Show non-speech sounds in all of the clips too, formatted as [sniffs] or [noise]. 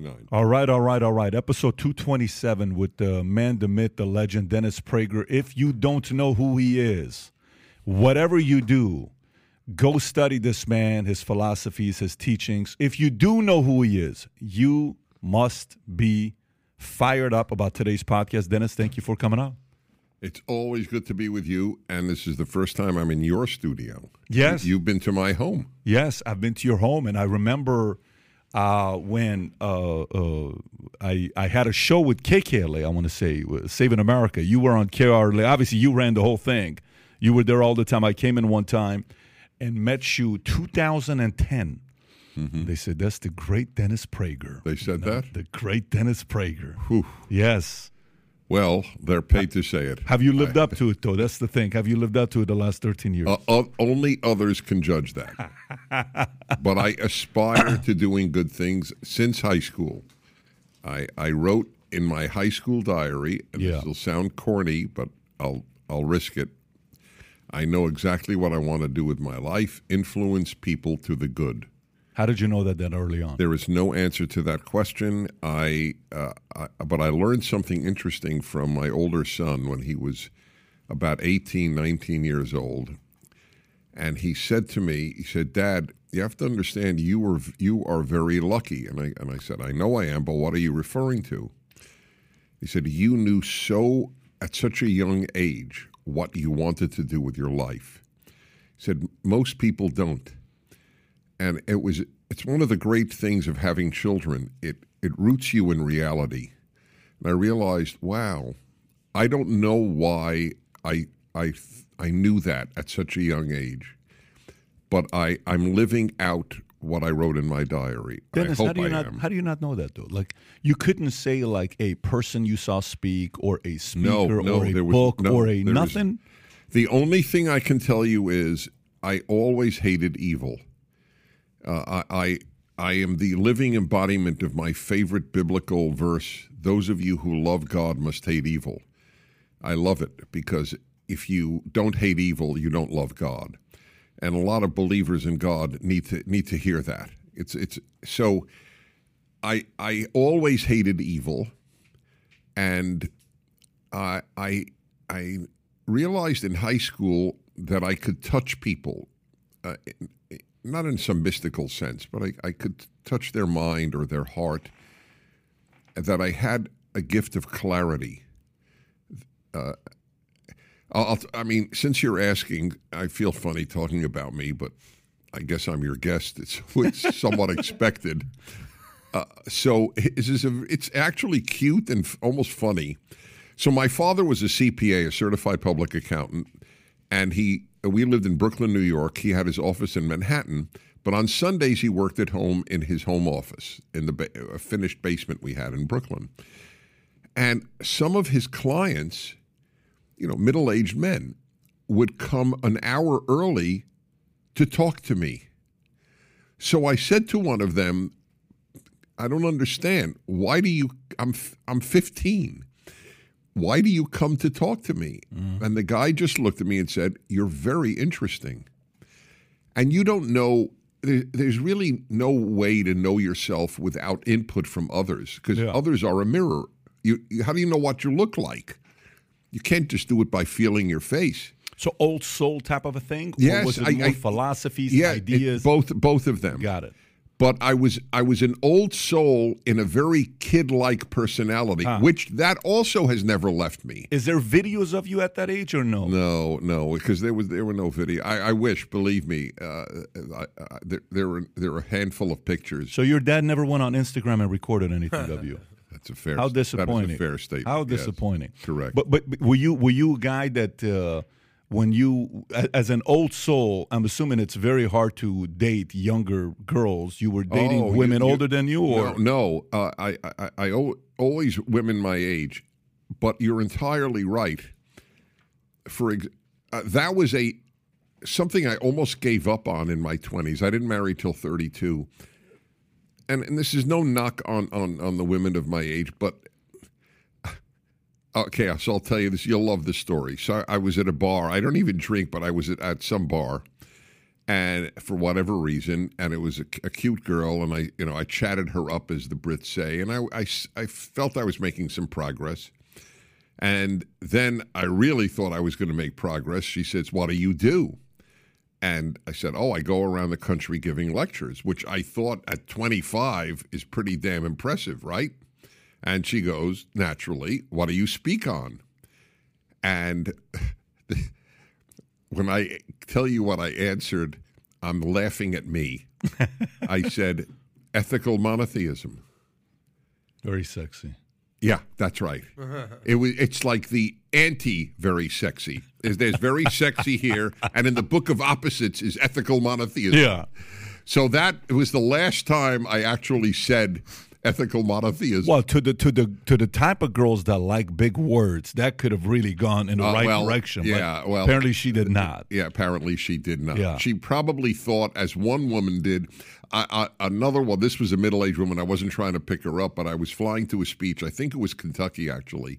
29. All right, all right, all right. Episode 227 with the man, the myth, the legend, Dennis Prager. If you don't know who he is, whatever you do, go study this man, his philosophies, his teachings. If you do know who he is, you must be fired up about today's podcast. Dennis, thank you for coming on. It's always good to be with you, and this is the first time I'm in your studio. Yes. You've been to my home. Yes, I've been to your home, and I remember uh, when uh, uh, I I had a show with KKLA. I want to say Saving America. You were on KRLA. Obviously, you ran the whole thing. You were there all the time. I came in one time and met you 2010. They said that's the great Dennis Prager. Mm-hmm. They said that? the great Dennis Prager. Whew. Yes. Well, they're paid to say it. Have you lived up to it though? That's the thing. Have you lived up to it the last 13 years? Uh, o- only others can judge that. [laughs] but I aspire to doing good things since high school. I, I wrote in my high school diary, and Yeah. this will sound corny, but I'll I'll risk it. I know exactly what I want to do with my life: influence people to the good. How did you know that that early on? There is no answer to that question. I, uh, I, but I learned something interesting from my older son when he was about 18, 19 years old, and he said to me, he said, "Dad, you have to understand you were you are very lucky." And I and I said, "I know I am, but what are you referring to?" He said, "You knew so at such a young age what you wanted to do with your life." He said, "Most people don't." And it was it's one of the great things of having children it it roots you in reality and i realized wow i don't know why i i i knew that at such a young age but i i'm living out what i wrote in my diary Dennis, how do you I not am. how do you not know that though? Like you couldn't say like a person you saw speak or a speaker no, or a was- book no, or a there was- nothing. The only thing I can tell you is I always hated evil. Uh, I, I am the living embodiment of my favorite biblical verse. Those of you who love God must hate evil. I love it because if you don't hate evil, you don't love God, and a lot of believers in God need to need to hear that. It's it's so. I I always hated evil, and I I I realized in high school that I could touch people, uh, not in some mystical sense, but I, I could touch their mind or their heart, and that I had a gift of clarity. Uh, I'll, I mean, since you're asking, I feel funny talking about me, but I guess I'm your guest. It's, [laughs] it's somewhat expected. [laughs] Uh, so this is a, it's actually cute and f- almost funny. So my father was a CPA, a certified public accountant, and he Uh, we lived in Brooklyn, New York. He had his office in Manhattan, but on Sundays he worked at home in his home office in the ba- a finished basement we had in Brooklyn. And some of his clients, you know, middle-aged men, would come an hour early to talk to me. So I said to one of them, I don't understand. Why do you I'm I'm 15 why do you come to talk to me? Mm. And the guy just looked at me and said, You're very interesting. And you don't know, there- there's really no way to know yourself without input from others because Yeah. others are a mirror. You, you, how do you know what you look like? You can't just do it by feeling your face. So old soul type of a thing? Yes, or was it I- more I- philosophies, Yeah, it- ideas? both both of them. Got it. But I was I was an old soul in a very kid-like personality, which that also has never left me. Is there videos of you at that age or no? No, no, because there was there were no video. I, I wish, believe me, uh, I, I, there there were there were a handful of pictures. So your dad never went on Instagram and recorded anything of you. [laughs] That's a fair. How disappointing! a fair statement. How yes. disappointing! Correct. But, but but were you were you a guy that uh, when you as an old soul, I'm assuming it's very hard to date younger girls. You were dating Oh, women you- older than you, or no, no. Uh, I, I I al- always women my age, but you're entirely right. for ex- uh, that was a something I almost gave up on in my twenties. I didn't marry till thirty two, and and this is no knock on on on the women of my age, but okay, so I'll tell you this. You'll love this story. So I was at a bar. I don't even drink, but I was at, at some bar, and for whatever reason, and it was a, a, cute girl, and I, you know, I chatted her up, as the Brits say, and I, I, I felt I was making some progress. And then I really thought I was going to make progress. She says, What do you do? And I said, Oh, I go around the country giving lectures, which I thought at 25 is pretty damn impressive, right? And she goes, Naturally, what do you speak on? And [laughs] when I tell you what I answered, I'm laughing at me. [laughs] I said, Ethical monotheism. Very sexy. Yeah, that's right. [laughs] It was. It's like the anti very sexy. There's very sexy here, and in the book of opposites is ethical monotheism. Yeah. So that was the last time I actually said ethical monotheism. Well, to the to the to the type of girls that like big words, that could have really gone in the Uh, right well, direction. yeah, but well, apparently she did not. Yeah, apparently she did not. Yeah. She probably thought, as one woman did, I, I, another one. This was a middle-aged woman. I wasn't trying to pick her up, but I was flying to a speech. I think it was Kentucky, actually.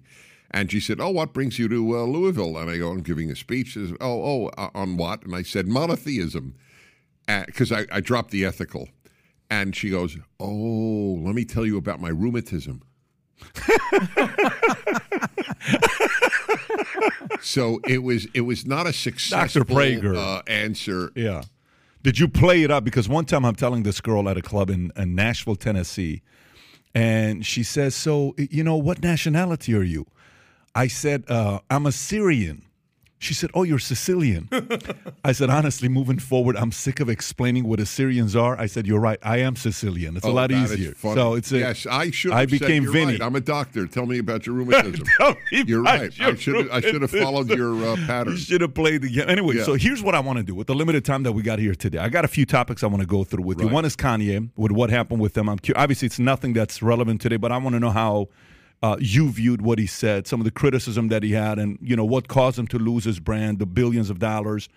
And she said, "Oh, what brings you to uh, Louisville?" And I go, "I'm giving a speech." She says, "Oh, oh, uh, on what?" And I said, "Monotheism," because I, I dropped the ethical. And she goes, "Oh, let me tell you about my rheumatism." so it was it was not a successful Prager. uh, answer. Yeah. Did you play it up? Because one time I'm telling this girl at a club in, in Nashville, Tennessee, and she says, "So, you know, what nationality are you?" I said, uh, "I'm a Syrian." She said, "Oh, you're Sicilian." [laughs] I said, "Honestly, moving forward, I'm sick of explaining what Assyrians are." I said, "You're right. I am Sicilian. It's a Oh, lot that is easier." So it's a, yes, I should. I said, became "You're Vinny. right. I'm a doctor. Tell me about your [laughs] rheumatism. You're right. your I should I should have followed your uh, pattern. You should have played the game. Anyway, Yeah. so here's what I want to do with the limited time that we got here today. I got a few topics I want to go through with you. One is Kanye, with what happened with them. I'm cu- obviously it's nothing that's relevant today, but I want to know how uh, you viewed what he said, some of the criticism that he had, and you know what caused him to lose his brand, the billions of dollars.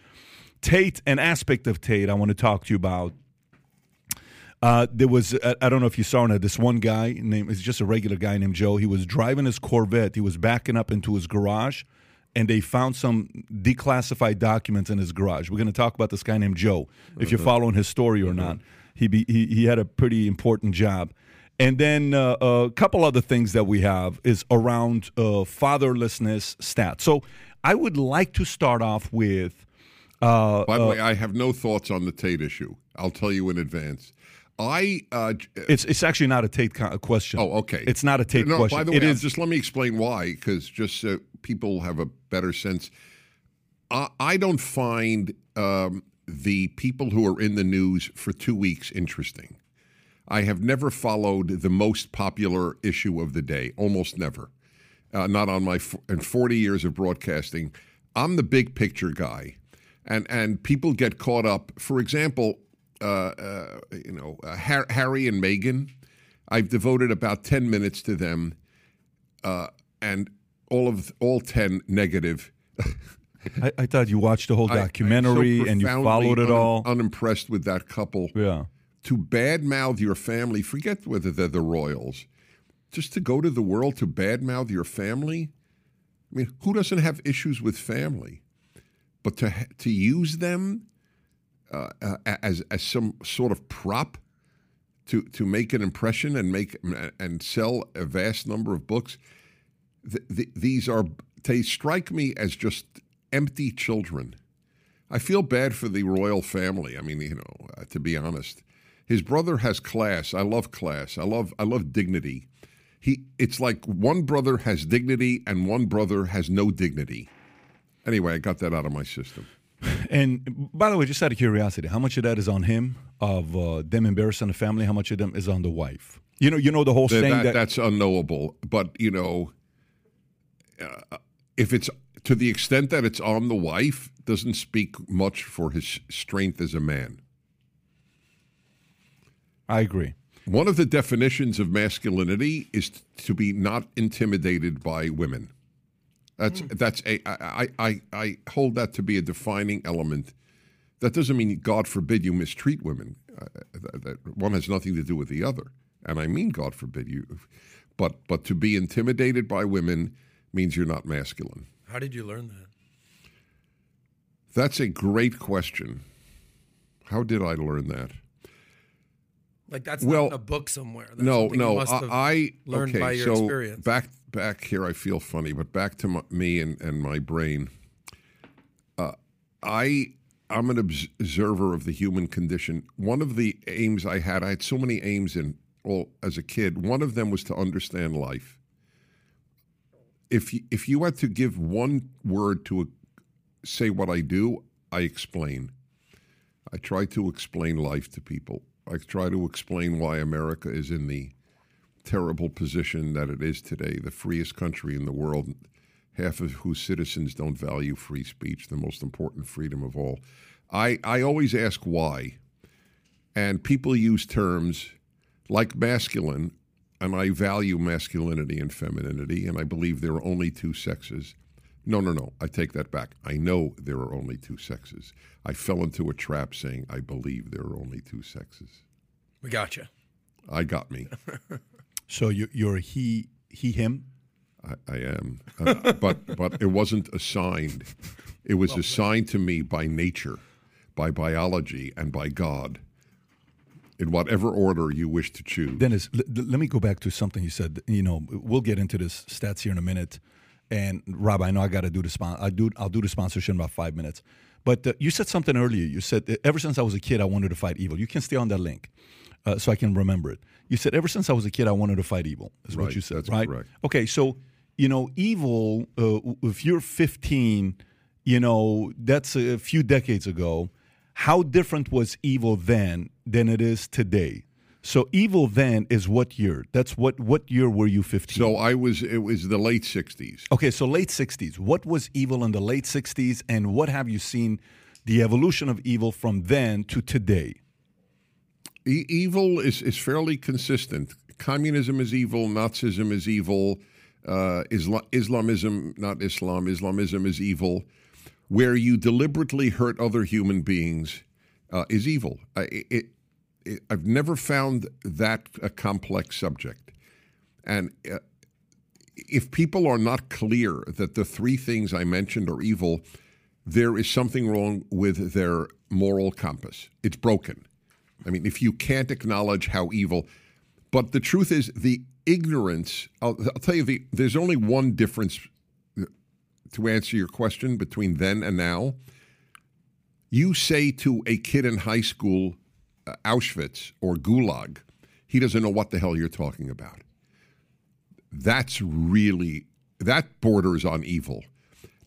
Tate, an aspect of Tate, I want to talk to you about. Uh, there was I I don't know if you saw it. This one guy named is just a regular guy named Joe. He was driving his Corvette. He was backing up into his garage, and they found some declassified documents in his garage. We're going to talk about this guy named Joe. If you're following his story or not, he be, he he had a pretty important job. And then uh, a couple other things that we have is around uh, fatherlessness stats. So I would like to start off with. Uh, By the way, I have no thoughts on the Tate issue. I'll tell you in advance. I uh, It's it's actually not a Tate co- question. oh okay. It's not a Tate no, question. By the way, it just let me explain why, because just so people have a better sense. I, I don't find um, the people who are in the news for two weeks interesting. I have never followed the most popular issue of the day, almost never. Uh, not on my f- in 40 years of broadcasting. I'm the big picture guy, and and people get caught up. For example, uh, uh, you know uh, Har- Harry and Meghan. I've devoted about 10 minutes to them, uh, and all of all 10 negative. I, I thought you watched the whole [laughs] I- I'm so documentary and you followed it un- all. Unimpressed with that couple. yeah. To badmouth your family, forget whether they're the royals, just to go to the world to badmouth your family. I mean, who doesn't have issues with family? But to to use them uh, uh, as as some sort of prop to to make an impression and make and sell a vast number of books, th- th- these are they strike me as just empty children. I feel bad for the royal family. I mean, you know, uh, to be honest, his brother has class. I love class. I love I love dignity. He it's like one brother has dignity and one brother has no dignity. Anyway, I got that out of my system. And by the way, just out of curiosity, how much of that is on him of uh, them embarrassing the family? How much of them is on the wife? You know, you know the whole That- saying that- that, that's unknowable. But you know, uh, if it's to the extent that it's on the wife, doesn't speak much for his strength as a man. I agree. One of the definitions of masculinity is t- to be not intimidated by women. That's that's a I, I I hold that to be a defining element. That doesn't mean God forbid you mistreat women. Uh, that, that one has nothing to do with the other, and I mean God forbid you. But but to be intimidated by women means you're not masculine. How did you learn that? That's a great question. How did I learn that? Like that's Well, not in a book somewhere. That's no, no. must have I, I learned okay. by your so experience. back back here, I feel funny, but back to my, me and, and my brain. Uh, I I'm an observer of the human condition. One of the aims I had, I had so many aims in all as a kid. One of them was to understand life. If you, if you had to give one word to a, say what I do, I explain. I try to explain life to people. I try to explain why America is in the terrible position that it is today, the freest country in the world, half of whose citizens don't value free speech, the most important freedom of all. I, I always ask why. And people use terms like masculine, and I value masculinity and femininity, and I believe there are only two sexes. No, no, no. I take that back. I know there are only two sexes. I fell into a trap saying I believe there are only two sexes. we got you. I got me. [laughs] So you, you're he, he, him. I, I am, uh, [laughs] but but it wasn't assigned. It was assigned to me by nature, by biology, and by God. In whatever order you wish to choose. Dennis, l- l- let me go back to something you said. You know, we'll get into this stats here in a minute. And Rob, I know I got to do the spon- I do. I'll do the sponsorship in about five minutes. But uh, you said something earlier. You said ever since I was a kid, I wanted to fight evil. You can stay on that link, uh, so I can remember it. You said ever since I was a kid, I wanted to fight evil. Is what Right, you said, that's right? correct. Okay, so you know, evil. Uh, if you're 15, you know that's a few decades ago. How different was evil then than it is today? So evil then is what year? That's what what year were you 15? so I was. It was the late '60s. okay, so late 60s. What was evil in the late 60s and what have you seen the evolution of evil from then to today? E- evil is, is fairly consistent. Communism is evil. Nazism is evil. Uh, Isla- Islamism, not Islam, Islamism is evil. Where you deliberately hurt other human beings uh, is evil. It, it, I've never found that a complex subject. And uh, if people are not clear that the three things I mentioned are evil, there is something wrong with their moral compass. It's broken. I mean, if you can't acknowledge how evil, but the truth is, the ignorance, I'll, I'll tell you, the, there's only one difference uh, to answer your question between then and now. You say to a kid in high school, Auschwitz or Gulag, he doesn't know what the hell you're talking about. That's really, that borders on evil.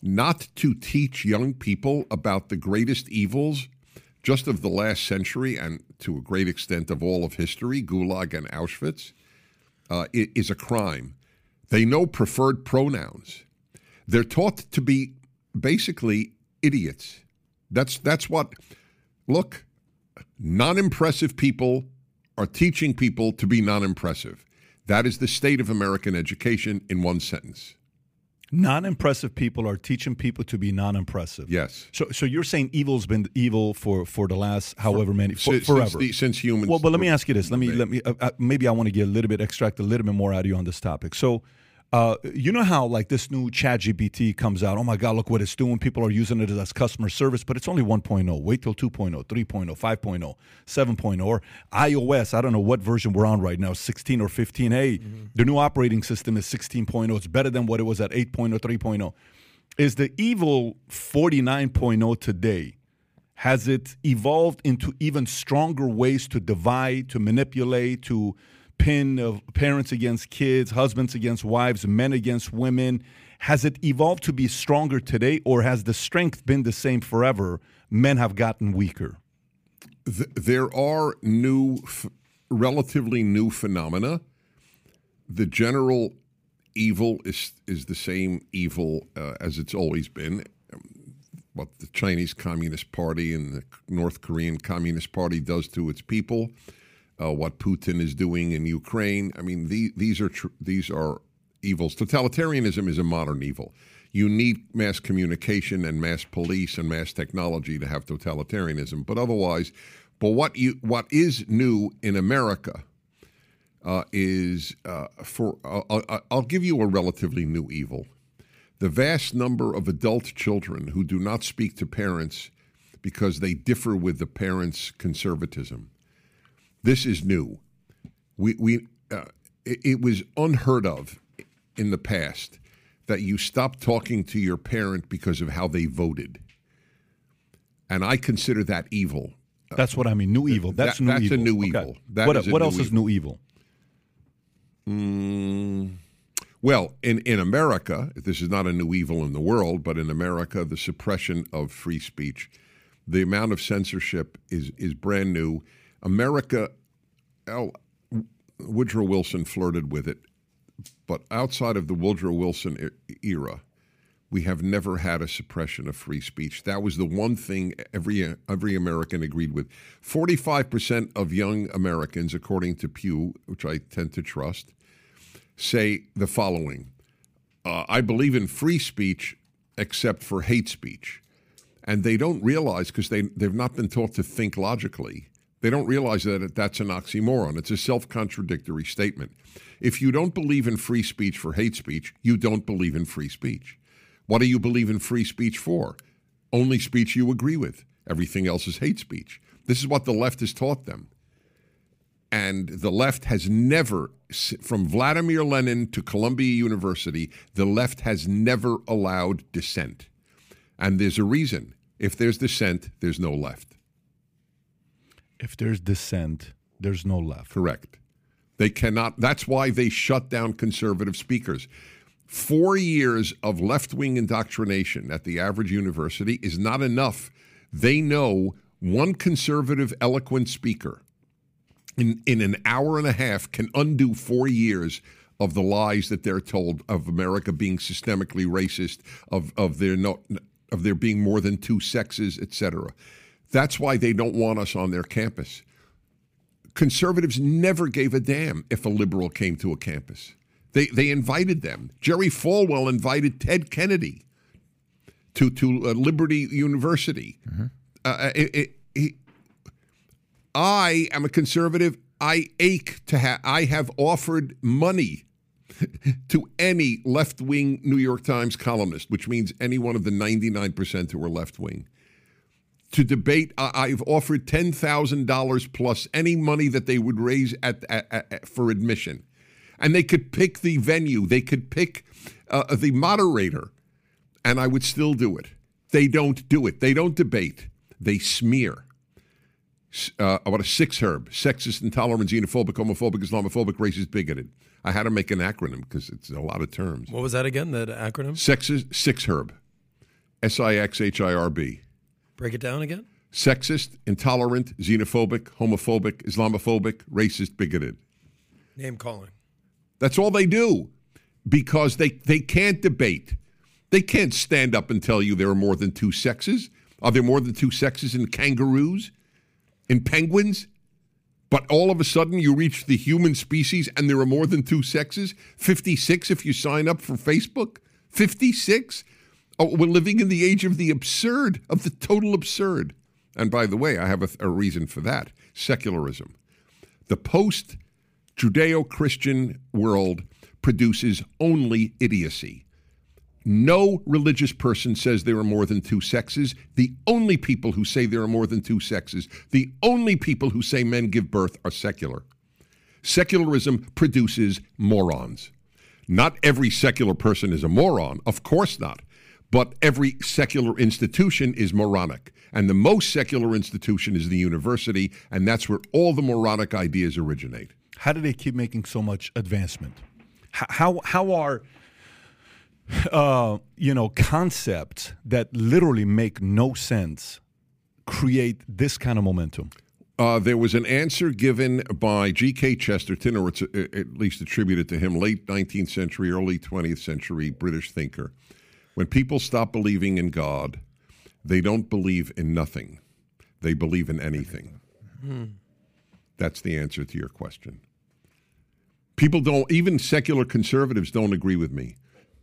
Not to teach young people about the greatest evils just of the last century and to a great extent of all of history, Gulag and Auschwitz, uh, is a crime. They know preferred pronouns. They're taught to be basically idiots. That's that's what. Look, non-impressive people are teaching people to be non-impressive. That is the state of American education in one sentence. Non-impressive people are teaching people to be non-impressive. Yes. So, so you're saying evil's been evil for for the last however many for, Since- forever. Since, the, since humans. Well, but let me ask you this. Let me let me uh, uh, maybe I want to get a little bit extract a little bit more out of you on this topic. So, uh, you know how like this new Chat GPT comes out. Oh my God, look what it's doing. People are using it as customer service, but it's only 1.0. Wait till 2.0, 3.0, 5.0, 7.0, or iOS. I don't know what version we're on right now, 16 or 15. Hey, the new operating system is 16.0. It's better than what it was at 8.0, 3.0. Is the evil 49.0 today? Has it evolved into even stronger ways to divide, to manipulate, to pin of parents against kids, husbands against wives, men against women? Has it evolved to be stronger today, or has the strength been the same forever? Men have gotten weaker. Th- there are new, f- relatively new phenomena. The general evil is is the same evil uh, as it's always been. Um, What the Chinese Communist Party and the North Korean Communist Party does to its people, uh, what Putin is doing in Ukraine. I mean, the, these are tr- these are evils. Totalitarianism is a modern evil. You need mass communication and mass police and mass technology to have totalitarianism, but otherwise, but what you what is new in America uh, is uh, for uh, I'll, I'll give you a relatively new evil. The vast number of adult children who do not speak to parents because they differ with the parents' conservatism. This is new. We we uh, it, it was unheard of in the past that you stop talking to your parent because of how they voted. And I consider that evil. That's what I mean. New evil. That's That- new that's a evil. new Okay. evil. That what new else is new evil? Well, in, in America, this is not a new evil in the world, but in America, the suppression of free speech, the amount of censorship is, is brand new. America, Woodrow Wilson flirted with it, but outside of the Woodrow Wilson era, we have never had a suppression of free speech. That was the one thing every every American agreed with. Forty-five percent of young Americans, according to Pew, which I tend to trust, say the following: uh, "I believe in free speech, except for hate speech," and they don't realize because they they've not been taught to think logically. They don't realize that that's an oxymoron. It's a self-contradictory statement. If you don't believe in free speech for hate speech, you don't believe in free speech. What do you believe in free speech for? Only speech you agree with. Everything else is hate speech. This is what the left has taught them. And the left has never, from Vladimir Lenin to Columbia University, the left has never allowed dissent. And there's a reason. If there's dissent, there's no left. If there's dissent, there's no left. Correct. They cannot. That's why they shut down conservative speakers. Four years of left wing indoctrination at the average university is not enough. They know one conservative, eloquent speaker in, in an hour and a half can undo four years of the lies that they're told of America being systemically racist, of, of there no, of there being more than two sexes, etc. That's why they don't want us on their campus conservatives never gave a damn if a liberal came to a campus. They they invited them. Jerry Falwell invited Ted Kennedy to to uh, Liberty University. Uh, it, it, I am a conservative. I ache to have. I have offered money [laughs] to any left wing New York Times columnist, which means any one of the ninety nine percent who are left wing to debate. I- I've offered ten thousand dollars plus any money that they would raise at, at, at- for admission, and they could pick the venue. They could pick uh, the moderator, and I would still do it. They don't do it. They don't debate. They smear. Uh, about a SIXHIRB: sexist, intolerant, xenophobic, homophobic, Islamophobic, racist, bigoted. I had to make an acronym because it's a lot of terms. What was that again? That acronym? Sexist, SIXHIRB, S I X H I R B. Break it down again. sexist, intolerant, xenophobic, homophobic, Islamophobic, racist, bigoted. Name calling. That's all they do because they, they can't debate. They can't stand up and tell you there are more than two sexes. Are there more than two sexes in kangaroos, in penguins? But all of a sudden you reach the human species and there are more than two sexes? 56 if you sign up for Facebook? 56? Oh, we're living in the age of the absurd, of the total absurd. And by the way, I have a, a reason for that secularism. The post Judeo Christian world produces only idiocy. No religious person says there are more than two sexes. The only people who say there are more than two sexes, the only people who say men give birth are secular. Secularism produces morons. Not every secular person is a moron, of course not. But every secular institution is moronic. And the most secular institution is the university, and that's where all the moronic ideas originate. How do they keep making so much advancement? How how are uh, you know concepts that literally make no sense create this kind of momentum? Uh, there was an answer given by G.K. Chesterton, or it's uh, at least attributed to him, late 19th century, early 20th century British thinker. When people stop believing in God, they don't believe in nothing, they believe in anything. Hmm. That's the answer to your question. People don't, even secular conservatives don't agree with me.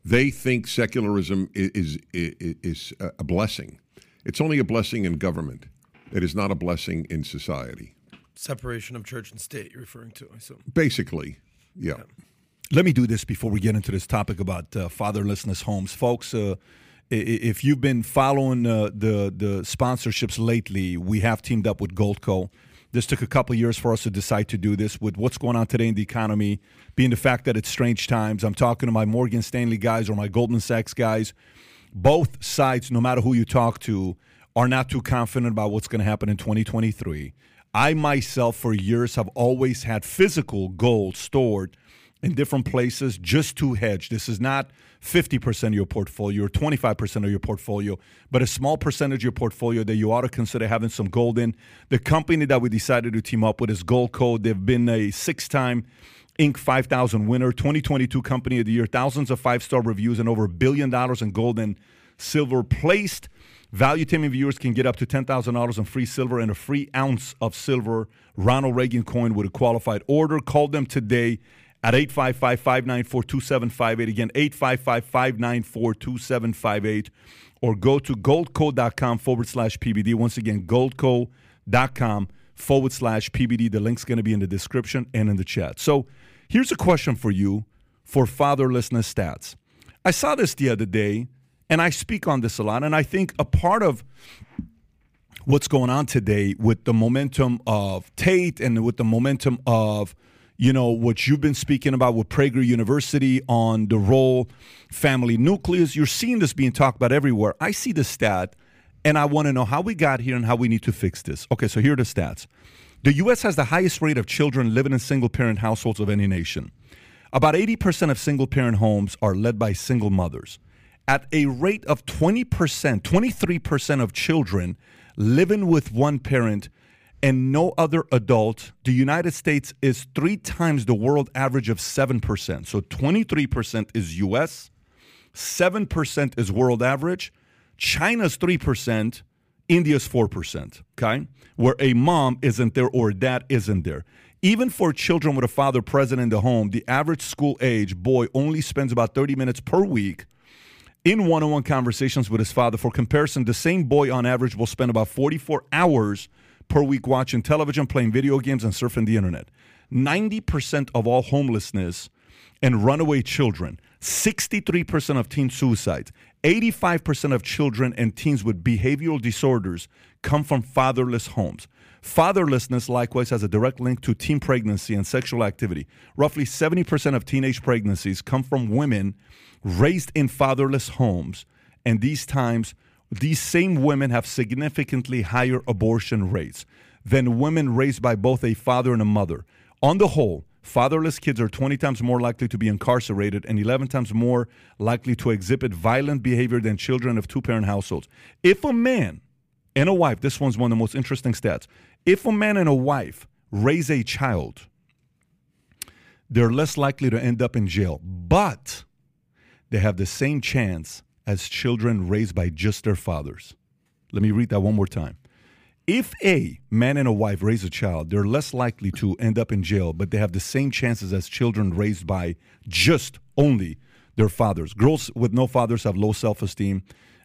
They think secularism is, is, is a blessing. It's only a blessing in government. It is not a blessing in society. Separation of church and state, you're referring to, I assume. Basically, yeah. Let me do this before we get into this topic about uh, fatherlessness homes, folks. Uh, if you've been following uh, the the sponsorships lately, we have teamed up with Goldco. This took a couple years for us to decide to do this. With what's going on today in the economy, being the fact that it's strange times, I'm talking to my Morgan Stanley guys or my Goldman Sachs guys. Both sides, no matter who you talk to, are not too confident about what's going to happen in 2023. I myself, for years, have always had physical gold stored in different places just to hedge. This is not 50% of your portfolio or 25% of your portfolio, but a small percentage of your portfolio that you ought to consider having some gold in. The company that we decided to team up with is Goldco. They've been a six time Inc. 5000 winner, 2022 Company of the Year, thousands of five star reviews, and over a billion dollars in gold and silver placed. Valuetainment viewers can get up to $10,000 in free silver and a free ounce of silver Ronald Reagan coin with a qualified order. Call them today at 855 594 2758. Again, 855 594 2758. Or go to goldco.com forward slash PBD. Once again, goldco.com forward slash PBD. The link's going to be in the description and in the chat. So here's a question for you for fatherlessness stats. I saw this the other day, and I speak on this a lot, and I think a part of what's going on today with the momentum of Tate and with the momentum of you know what you've been speaking about with Prager University on the role family nucleus. You're seeing this being talked about everywhere. I see the stat, and I want to know how we got here and how we need to fix this. Okay, so here are the stats. The U.S. has the highest rate of children living in single parent households of any nation. About 80% of single parent homes are led by single mothers. At a rate of 20%, 23% of children living with one parent and no other adult, the United States is three times the world average of 7%. So 23% is US, 7% is world average, China's 3%, India's 4%, okay? Where a mom isn't there or dad isn't there. Even for children with a father present in the home, the average school age boy only spends about 30 minutes per week in one on one conversations with his father. For comparison, the same boy on average will spend about 44 hours per week watching television, playing video games, and surfing the internet. 90% of all homelessness and runaway children, 63% of teen suicides, 85% of children and teens with behavioral disorders come from fatherless homes. Fatherlessness likewise has a direct link to teen pregnancy and sexual activity. Roughly 70% of teenage pregnancies come from women raised in fatherless homes, and these times these same women have significantly higher abortion rates than women raised by both a father and a mother. On the whole, fatherless kids are 20 times more likely to be incarcerated and 11 times more likely to exhibit violent behavior than children of two parent households. If a man and a wife, this one's one of the most interesting stats, if a man and a wife raise a child, they're less likely to end up in jail, but they have the same chance as children raised by just their fathers. Let me read that one more time. If a man and a wife raise a child, they're less likely to end up in jail, but they have the same chances as children raised by just only their fathers. Girls with no fathers have low self esteem.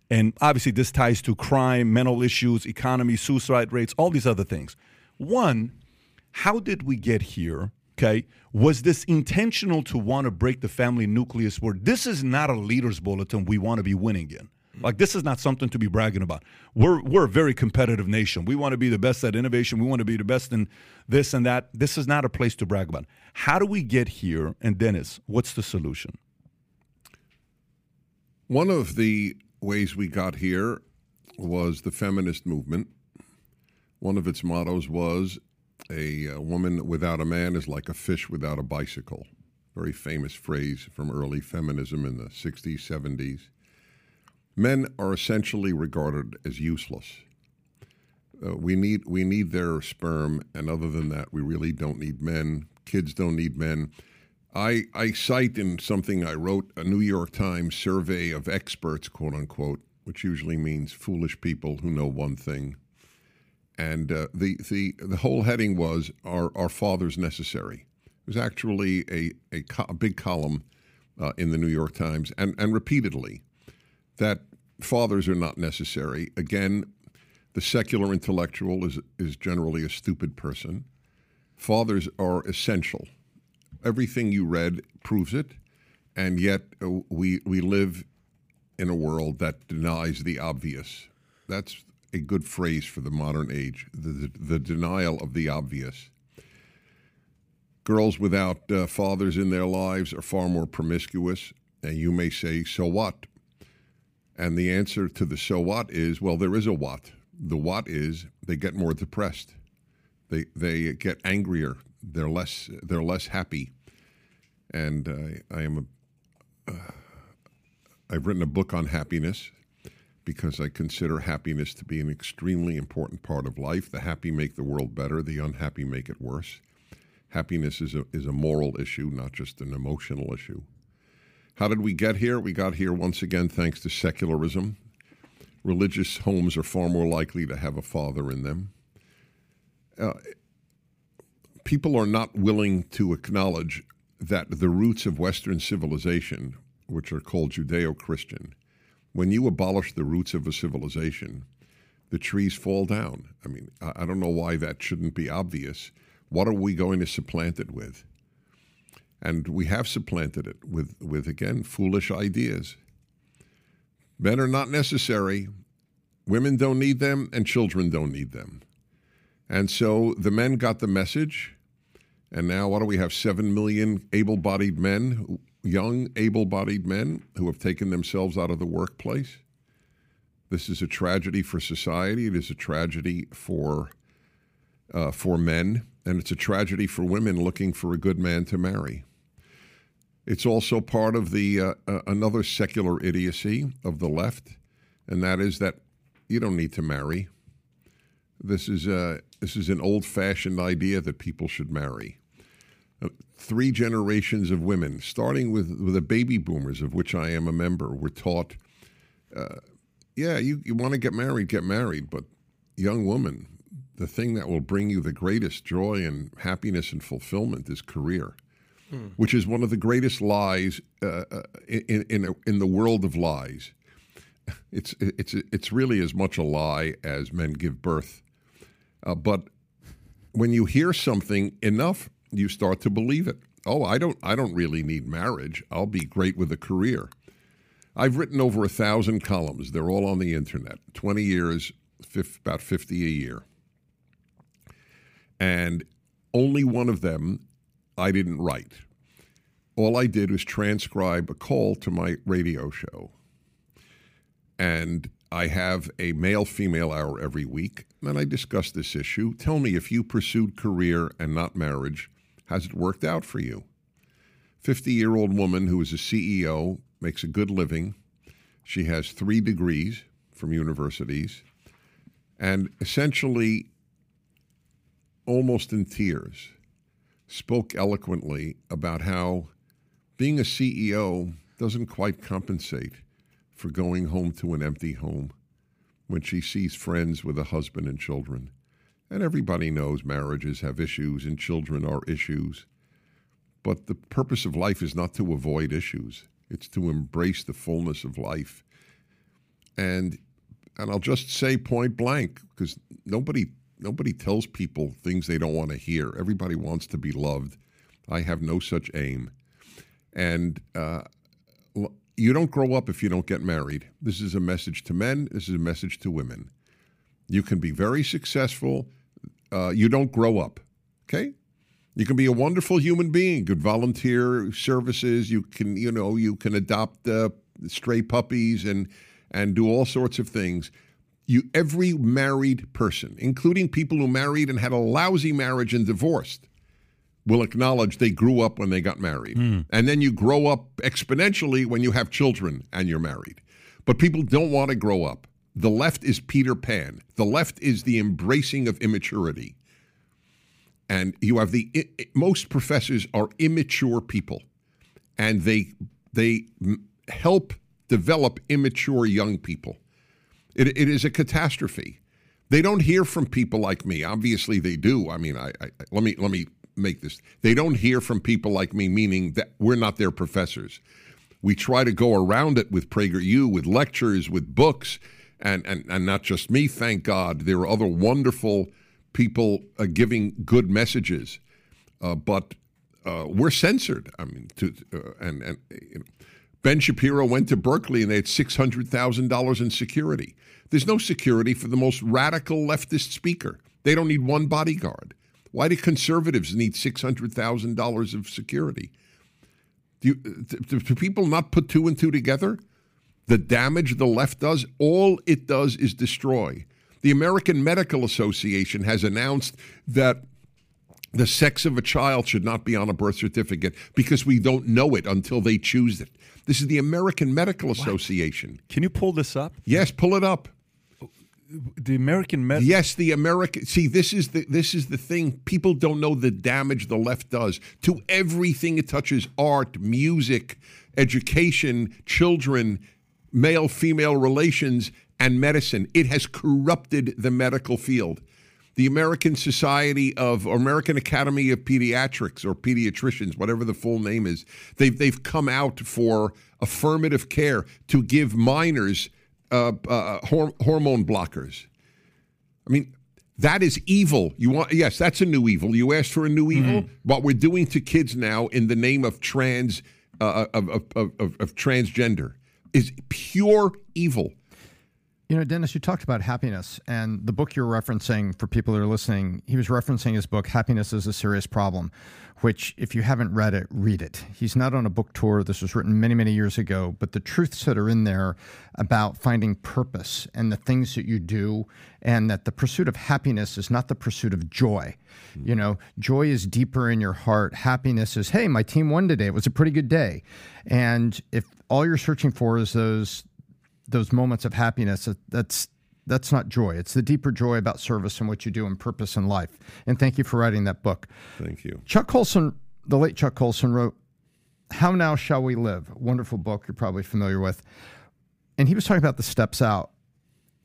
And obviously, this ties to crime, mental issues, economy, suicide rates, all these other things. One, how did we get here? Okay. Was this intentional to want to break the family nucleus where this is not a leader's bulletin we want to be winning in? Like this is not something to be bragging about. We're we're a very competitive nation. We want to be the best at innovation. We want to be the best in this and that. This is not a place to brag about. How do we get here? And Dennis, what's the solution? One of the ways we got here was the feminist movement. One of its mottos was a, a woman without a man is like a fish without a bicycle. Very famous phrase from early feminism in the 60s, 70s. Men are essentially regarded as useless. Uh, we need we need their sperm, and other than that, we really don't need men. Kids don't need men. I I cite in something I wrote a New York Times survey of experts, quote unquote, which usually means foolish people who know one thing. And uh, the the the whole heading was "Are Are fathers necessary?" It was actually a a, co- a big column uh, in the New York Times and, and repeatedly that fathers are not necessary. Again, the secular intellectual is, is generally a stupid person. Fathers are essential. Everything you read proves it, and yet uh, we, we live in a world that denies the obvious. That's a good phrase for the modern age the, the, denial of the obvious. Girls without uh, fathers in their lives are far more promiscuous, and you may say, so what? And the answer to the so what is, well, there is a what. The what is they get more depressed. They they get angrier. They're less they're less happy. And uh, I am a, uh, I've written a book on happiness because I consider happiness to be an extremely important part of life. The happy make the world better, the unhappy make it worse. Happiness is a, is a moral issue, not just an emotional issue. How did we get here? We got here once again thanks to secularism. Religious homes are far more likely to have a father in them. Uh, people are not willing to acknowledge that the roots of Western civilization, which are called Judeo Christian, when you abolish the roots of a civilization, the trees fall down. I mean, I don't know why that shouldn't be obvious. What are we going to supplant it with? And we have supplanted it with, with again, foolish ideas. Men are not necessary. Women don't need them, and children don't need them. And so the men got the message. And now, what do we have? Seven million able bodied men, young, able bodied men who have taken themselves out of the workplace. This is a tragedy for society. It is a tragedy for, uh, for men, and it's a tragedy for women looking for a good man to marry. It's also part of the uh, uh, another secular idiocy of the left, and that is that you don't need to marry. This is a this is an old-fashioned idea that people should marry. Three generations of women, starting with, with the baby boomers, of which I am a member, were taught, uh, yeah, you, you want to get married, get married, but young woman, the thing that will bring you the greatest joy and happiness and fulfillment is career hmm. which is one of the greatest lies uh, uh in in, in the world of lies. It's it's it's really as much a lie as men give birth. Uh, but when you hear something enough, you start to believe it. Oh, I don't I don't really need marriage. I'll be great with a career. I've written over a thousand columns. They're all on the internet. Twenty years, about fifty a year, and only one of them I didn't write. All I did was transcribe a call to my radio show. And I have a male female hour every week. And I discuss this issue. Tell me if you pursued career and not marriage, has it worked out for you? 50 year old woman who is a CEO, makes a good living. She has three degrees from universities, and essentially, almost in tears, spoke eloquently about how being a CEO doesn't quite compensate for going home to an empty home when she sees friends with a husband and children. And everybody knows marriages have issues and children are issues. But the purpose of life is not to avoid issues, it's to embrace the fullness of life. And and I'll just say point blank because nobody Nobody tells people things they don't want to hear. Everybody wants to be loved. I have no such aim. And uh, you don't grow up if you don't get married. This is a message to men, this is a message to women. You can be very successful. Uh, you don't grow up, okay? You can be a wonderful human being, good volunteer services. You can, you know, you can adopt uh, stray puppies and and do all sorts of things you every married person, including people who married and had a lousy marriage and divorced, will acknowledge they grew up when they got married. Mm. And then you grow up exponentially when you have children and you're married. But people don't want to grow up. The left is Peter Pan. The left is the embracing of immaturity. And you have the most professors are immature people and they they help develop immature young people. It, it is a catastrophe. They don't hear from people like me. Obviously, they do. I mean, I, I, let me let me make this. They don't hear from people like me, meaning that we're not their professors. We try to go around it with PragerU, with lectures, with books, and, and, and not just me, thank God. There are other wonderful people uh, giving good messages. Uh, but uh, we're censored. I mean, to, uh, and, and you know, Ben Shapiro went to Berkeley and they had $600,000 in security. There's no security for the most radical leftist speaker. They don't need one bodyguard. Why do conservatives need $600,000 of security? Do, you, do, do people not put two and two together? The damage the left does, all it does is destroy. The American Medical Association has announced that the sex of a child should not be on a birth certificate because we don't know it until they choose it. This is the American Medical Association. Can you pull this up? Yes, pull it up. The American Med. Yes, the American. See, this is the this is the thing. People don't know the damage the left does to everything it touches: art, music, education, children, male female relations, and medicine. It has corrupted the medical field. The American Society of American Academy of Pediatrics or pediatricians, whatever the full name is, they've they've come out for affirmative care to give minors uh, uh, hor- hormone blockers. I mean, that is evil. You want yes, that's a new evil. You asked for a new evil. Mm-hmm. What we're doing to kids now in the name of trans uh, of, of, of, of transgender is pure evil. You know, Dennis, you talked about happiness, and the book you're referencing for people that are listening, he was referencing his book, Happiness is a Serious Problem, which, if you haven't read it, read it. He's not on a book tour. This was written many, many years ago, but the truths that are in there about finding purpose and the things that you do, and that the pursuit of happiness is not the pursuit of joy. Mm-hmm. You know, joy is deeper in your heart. Happiness is, hey, my team won today. It was a pretty good day. And if all you're searching for is those those moments of happiness, that's that's not joy. It's the deeper joy about service and what you do and purpose in life. And thank you for writing that book. Thank you. Chuck Colson, the late Chuck Colson, wrote How Now Shall We Live? Wonderful book you're probably familiar with. And he was talking about the steps out.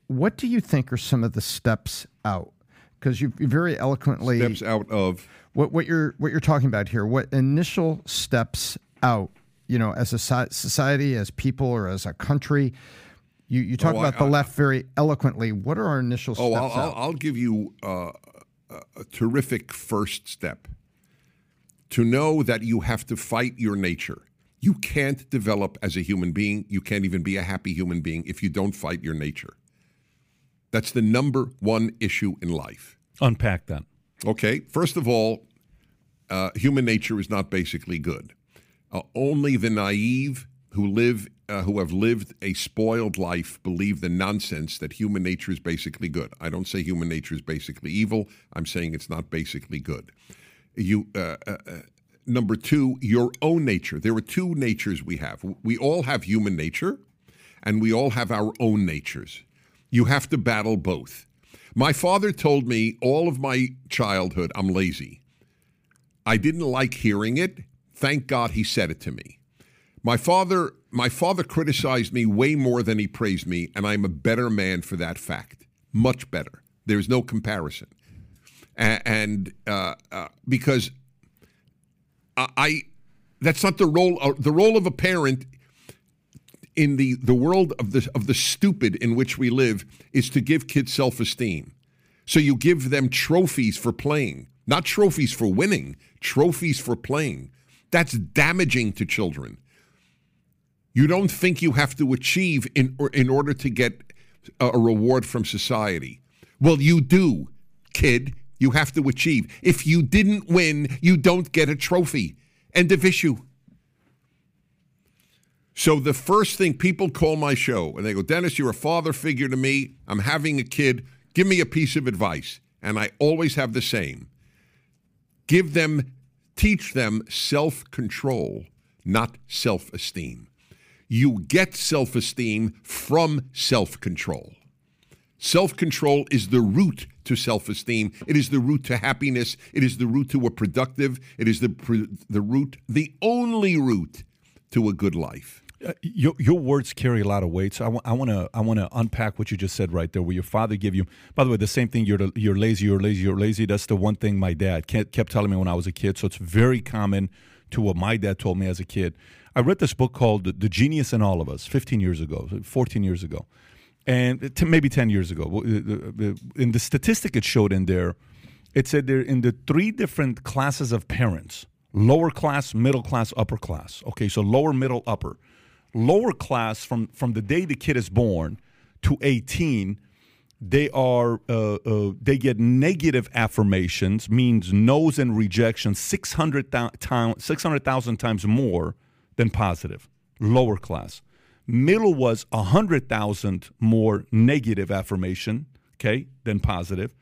What do you think are some of the steps out? Because you very eloquently steps out of what, what you're what you're talking about here. What initial steps out? You know, as a society, as people, or as a country you, you talk oh, about I, the left very eloquently. What are our initial oh, steps? Oh, I'll, I'll, give you uh, a terrific first step to know that you have to fight your nature. You can't develop as a human being. You can't even be a happy human being if you don't fight your nature. That's the number one issue in life. Unpack that. Okay. First of all, uh, human nature is not basically good. Uh, only the naive who live uh, who have lived a spoiled life believe the nonsense that human nature is basically good. I don't say human nature is basically evil. I'm saying it's not basically good. You uh, uh, uh number two, your own nature. There are two natures we have. We all have human nature, and we all have our own natures. You have to battle both. My father told me all of my childhood I'm lazy. I didn't like hearing it. Thank God he said it to me. My father, my father criticized me way more than he praised me, and I'm a better man for that fact. Much better. There's no comparison. And, uh, uh, because I, I, that's not the role. Uh, the role of a parent in the, the world of the of the stupid in which we live is to give kids self esteem. So you give them trophies for playing, not trophies for winning, trophies for playing. That's damaging to children. You don't think you have to achieve in, in order to get a, reward from society. Well, you do, kid. You have to achieve. If you didn't win, you don't get a trophy. End of issue. So the first thing people call my show and they go, Dennis, you're a father figure to me. I'm having a kid. Give me a piece of advice. And I always have the same. Give them, teach them self control, not self esteem. You get self esteem from self control. Self control is the root to self esteem. It is the root to happiness. It is the root to a productive. It is the, the root, the only root to a good life. Uh, your, your words carry a lot of weight. So I want to I want to unpack what you just said right there. Where your father give you, by the way, the same thing. You're you're lazy. You're lazy. You're lazy. That's the one thing my dad kept telling me when I was a kid. So it's very common to what my dad told me as a kid. I read this book called The Genius in All of Us 15 years ago, 14 years ago, and uh, t- maybe 10 years ago. Uh, in the statistic it showed in there, it said there in the three different classes of parents lower class, middle class, upper class. Okay, so lower, middle, upper. Lower class from, from the day the kid is born to 18 they are uh, uh, they get negative affirmations means no's and rejections 600,000 600, times more than positive lower class. Middle was 100,000 more negative affirmation okay than positive.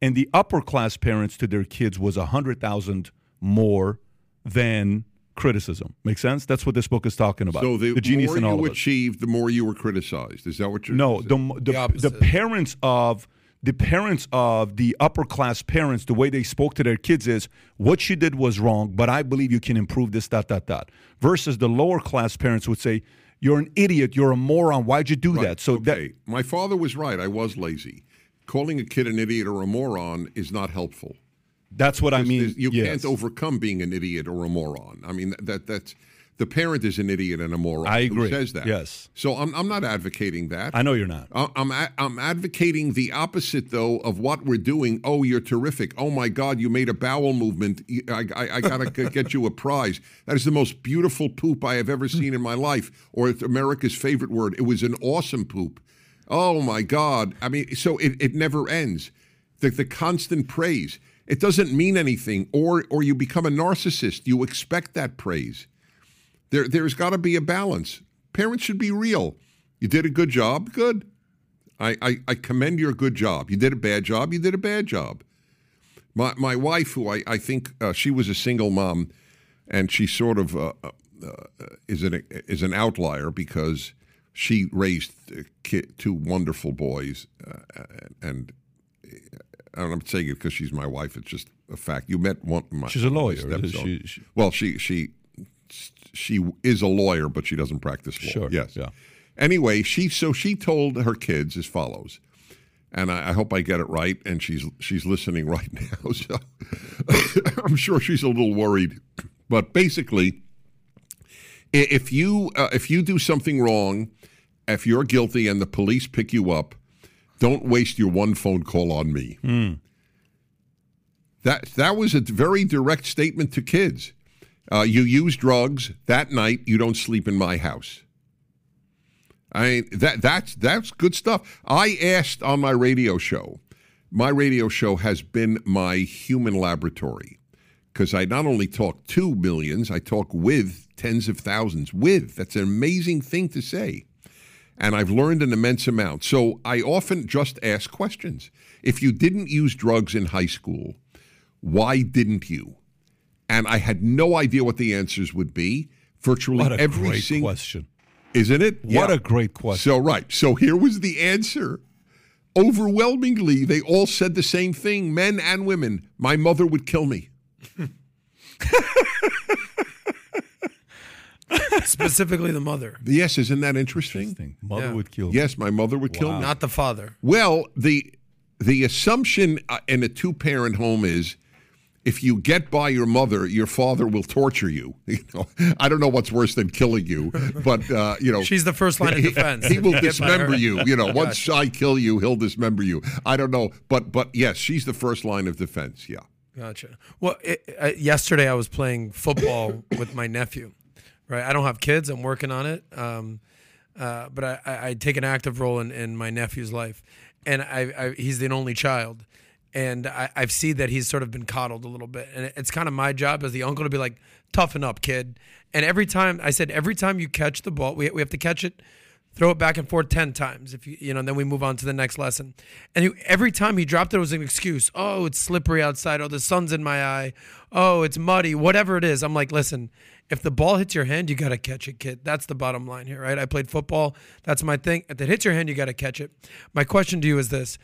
And the upper class parents to their kids was 100,000 more than criticism. Make sense? That's what this book is talking about. So the, the genius more in all you of us. achieved, the more you were criticized. Is that what you're? No, the saying? the, The the, opposite. parents of the parents of the upper class parents, the way they spoke to their kids is, what you did was wrong, but I believe you can improve this. Dot dot dot. Versus the lower class parents would say, "You're an idiot. You're a moron. Why'd you do Right, that?" So okay. that my father was right. I was lazy. Calling a kid an idiot or a moron is not helpful. That's what I mean. You yes. can't overcome being an idiot or a moron. I mean that that's the parent is an idiot and a moron. I Who agree. says that? Yes. So I'm I'm not advocating that. I know you're not. I- I'm I'm advocating the opposite though of what we're doing. Oh, you're terrific. Oh my God, you made a bowel movement. I, I, I gotta get you a prize. That is the most beautiful poop I have ever seen in my life. Or it's America's favorite word. It was an awesome poop. Oh my God. I mean, so it, it never ends. The the constant praise. It doesn't mean anything. Or or you become a narcissist. You expect that praise. There, there's got to be a balance. Parents should be real. You did a good job, good. I, I, I commend your good job. You did a bad job, you did a bad job. My, my wife, who I, I think uh, she was a single mom, and she sort of uh, uh, uh, is, an, is an outlier because she raised two wonderful boys. Uh, and I'm saying it because she's my wife, it's just a fact. You met one. My, She's a lawyer. She- she- well, she, she she is a lawyer, but she doesn't practice law. Sure, Yes. yeah. Anyway, she so she told her kids as follows, and I, I hope I get it right. And she's she's listening [laughs] right now, so [laughs] I'm sure she's a little worried. But basically, if you uh, if you do something wrong, if you're guilty and the police pick you up, don't waste your one phone call on me. That that was a very direct statement to kids. Uh, you use drugs that night. You don't sleep in my house. I that that's that's good stuff. I asked on my radio show. My radio show has been my human laboratory because I not only talk to millions, I talk with tens of thousands. With that's an amazing thing to say, and I've learned an immense amount. So I often just ask questions. If you didn't use drugs in high school, why didn't you? And I had no idea what the answers would be. Virtually What a every great single question. isn't it? What Yeah. a great question. So right. So here was the answer. Overwhelmingly, they all said the same thing, men and women. My mother would kill me. [laughs] [laughs] Specifically, the mother, Yes, isn't that interesting? Interesting. Mother Yeah. would kill. Yes, my mother would kill me. not the father. Well, the the assumption uh, in a two parent home is if you get by your mother, your father will torture you. [laughs] You know, I don't know what's worse than killing you, [laughs] but uh, you know, She's the first line of defense. he if will you get by her. dismember you. You know, once I kill you, he'll dismember you. I don't know, but but yes, she's the first line of defense. Yeah. Gotcha. Well, it, uh, yesterday I was playing football with my nephew. Right, I don't have kids. I'm working on it. Um, uh, but I, I, I take an active role in, in my nephew's life, and I, I he's the only child, and I, I've seen that he's sort of been coddled a little bit, and it's kind of my job as the uncle to be like, toughen up, kid. And every time I said, every time you catch the ball, we, we have to catch it throw it back and forth 10 times if you you know then we move on to the next lesson. And he, every time he dropped it, it was an excuse. Oh it's slippery outside. Oh the sun's in my eye. Oh it's muddy. Whatever it is. I'm like listen if the ball hits your hand you got to catch it kid that's the bottom line here right i played football that's my thing if it hits your hand you got to catch it my question to you is this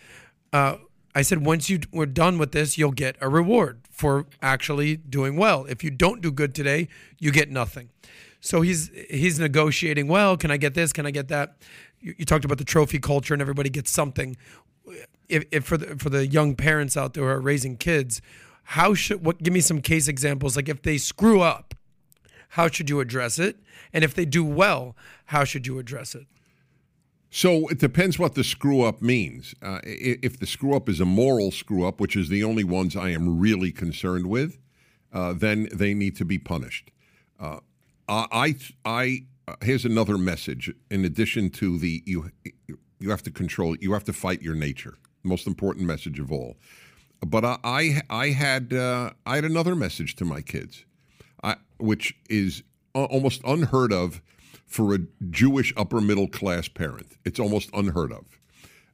uh, I said, once you we're done with this, you'll get a reward for actually doing well. If you don't do good today, you get nothing. So he's he's negotiating. Well, can I get this? Can I get that? You, you talked about the trophy culture, and everybody gets something. If, if for the for the young parents out there who are raising kids, how should what? Give me some case examples. Like if they screw up, how should you address it? And if they do well, how should you address it? So it depends what the screw up means. Uh, if the screw up is a moral screw up, which is the only ones I am really concerned with, uh, then they need to be punished. Uh, I, I, here's another message. In addition to the you, you have to control, you have to fight your nature. Most important message of all. But I, I, I had, uh, I had another message to my kids, which is almost unheard of for a Jewish upper middle class parent. It's almost unheard of.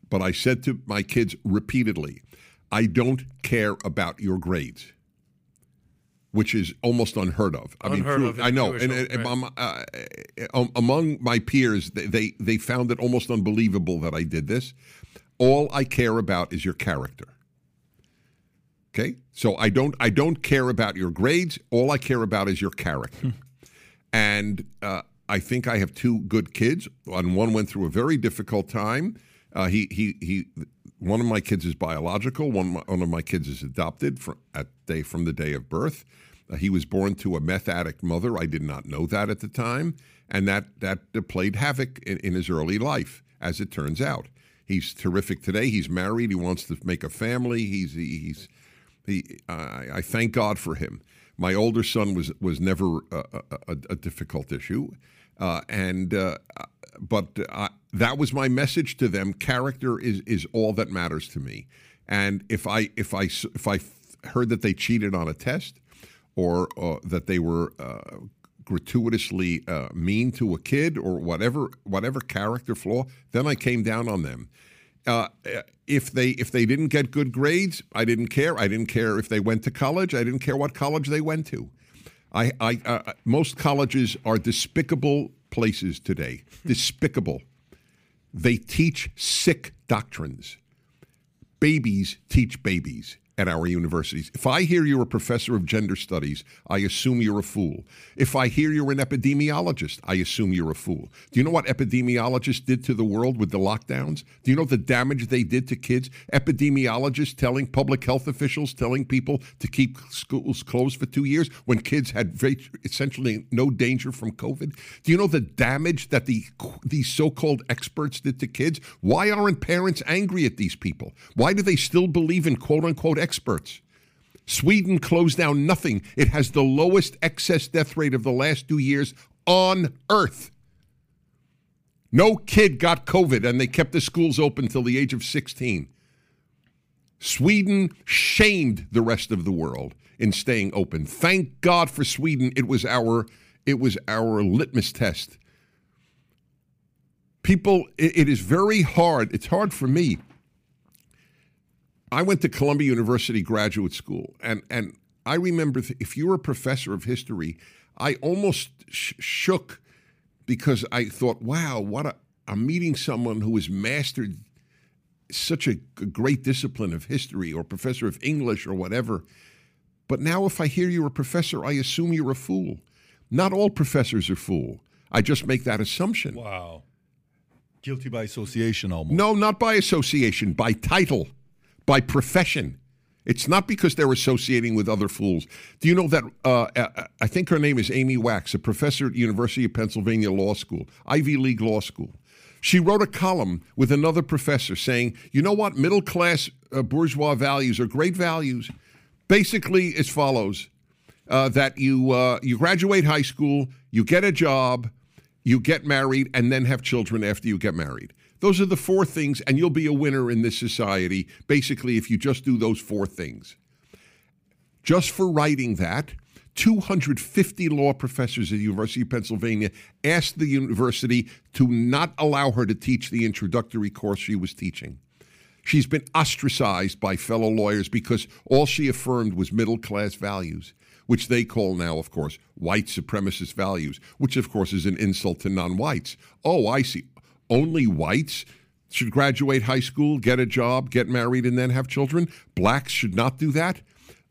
But I said to my kids repeatedly, I don't care about your grades, which is almost unheard of. I unheard mean, of I know. And, and um, uh, um, among my peers, they, they, they found it almost unbelievable that I did this. All I care about is your character. Okay, so I don't I don't care about your grades. All I care about is your character. and uh, I think I have two good kids. And one went through a very difficult time. Uh, he he he. One of my kids is biological. One one of my kids is adopted from at day from the day of birth. Uh, he was born to a meth addict mother. I did not know that at the time, and that that played havoc in, in his early life, as it turns out. He's terrific today. He's married. He wants to make a family. He's he's he. I, I thank God for him. My older son was was never a, a, a difficult issue, uh, and uh, but uh, that was my message to them. Character is is all that matters to me. And if I if I if I heard that they cheated on a test, or uh, that they were uh, gratuitously uh, mean to a kid, or whatever whatever character flaw, then I came down on them. Uh, if they if they didn't get good grades, I didn't care. I didn't care if they went to college. I didn't care what college they went to. I, I uh, most colleges are despicable places today. despicable. They teach sick doctrines. Babies teach babies at our universities. If I hear you're a professor of gender studies, I assume you're a fool. If I hear you're an epidemiologist, I assume you're a fool. Do you know what epidemiologists did to the world with the lockdowns? Do you know the damage they did to kids? Epidemiologists telling public health officials, telling people to keep schools closed for two years when kids had essentially no danger from COVID. Do you know the damage that the these so-called experts did to kids? Why aren't parents angry at these people? Why do they still believe in quote unquote experts. Sweden closed down nothing. It has the lowest excess death rate of the last two years on earth. No kid got COVID and they kept the schools open till the age of 16. Sweden shamed the rest of the world in staying open. Thank God for Sweden. It was our it was our litmus test. People, it, it is very hard. It's hard for me I went to Columbia University Graduate School, and and I remember th- if you were a professor of history, I almost sh- shook because I thought, wow, what a I'm meeting someone who has mastered such a great discipline of history or professor of English or whatever. But now, if I hear you're a professor, I assume you're a fool. Not all professors are fool. I just make that assumption. Wow. Guilty by association, almost. No, not by association, by title by profession. It's not because they're associating with other fools. Do you know that? Uh, uh, I think her name is Amy Wax, a professor at University of Pennsylvania Law School, Ivy League Law School. She wrote a column with another professor saying, you know what? Middle class uh, bourgeois values are great values. Basically, as follows uh, that you, uh, you graduate high school, you get a job, you get married, and then have children after you get married. Those are the four things, and you'll be a winner in this society, basically, if you just do those four things. Just for writing that, 250 law professors at the University of Pennsylvania asked the university to not allow her to teach the introductory course she was teaching. She's been ostracized by fellow lawyers because all she affirmed was middle class values, which they call now, of course, white supremacist values, which, of course, is an insult to non whites. Oh, I see only whites should graduate high school, get a job, get married, and then have children. Blacks should not do that.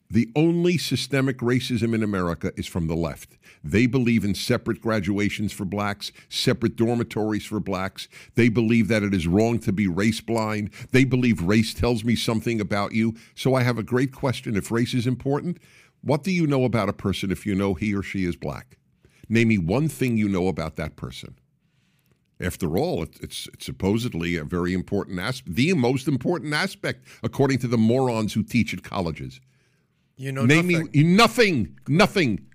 The only systemic racism in America is from the left. They believe in separate graduations for blacks, separate dormitories for blacks. They believe that it is wrong to be race blind. They believe race tells me something about you. So I have a great question. If race is important, what do you know about a person if you know he or she is black? Name me one thing you know about that person. After all, it, it's, it's supposedly a very important aspect, the most important aspect, according to the morons who teach at colleges. You know Name nothing. me nothing, nothing.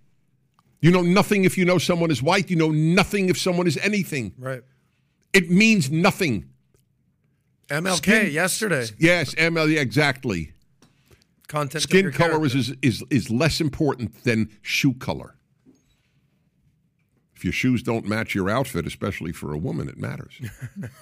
You know nothing if you know someone is white. You know nothing if someone is anything. right. It means nothing. MLK Skin- yesterday. Yes, MLK exactly. Content. of Skin color is, is, is less important than shoe color. If your shoes don't match your outfit, especially for a woman, it matters.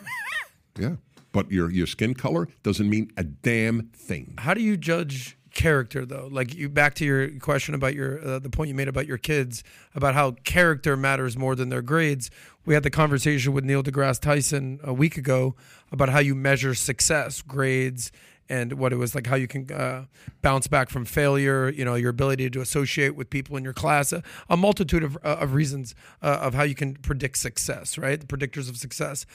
[laughs] yeah. But your, your skin color doesn't mean a damn thing. How do you judge character though? Like you back to your question about your uh, the point you made about your kids about how character matters more than their grades. We had the conversation with Neil deGrasse Tyson a week ago about how you measure success, grades, and what it was like how you can uh, bounce back from failure. You know, your ability to associate with people in your class, a, a multitude of, uh, of reasons uh, of how you can predict success. Right, the predictors of success,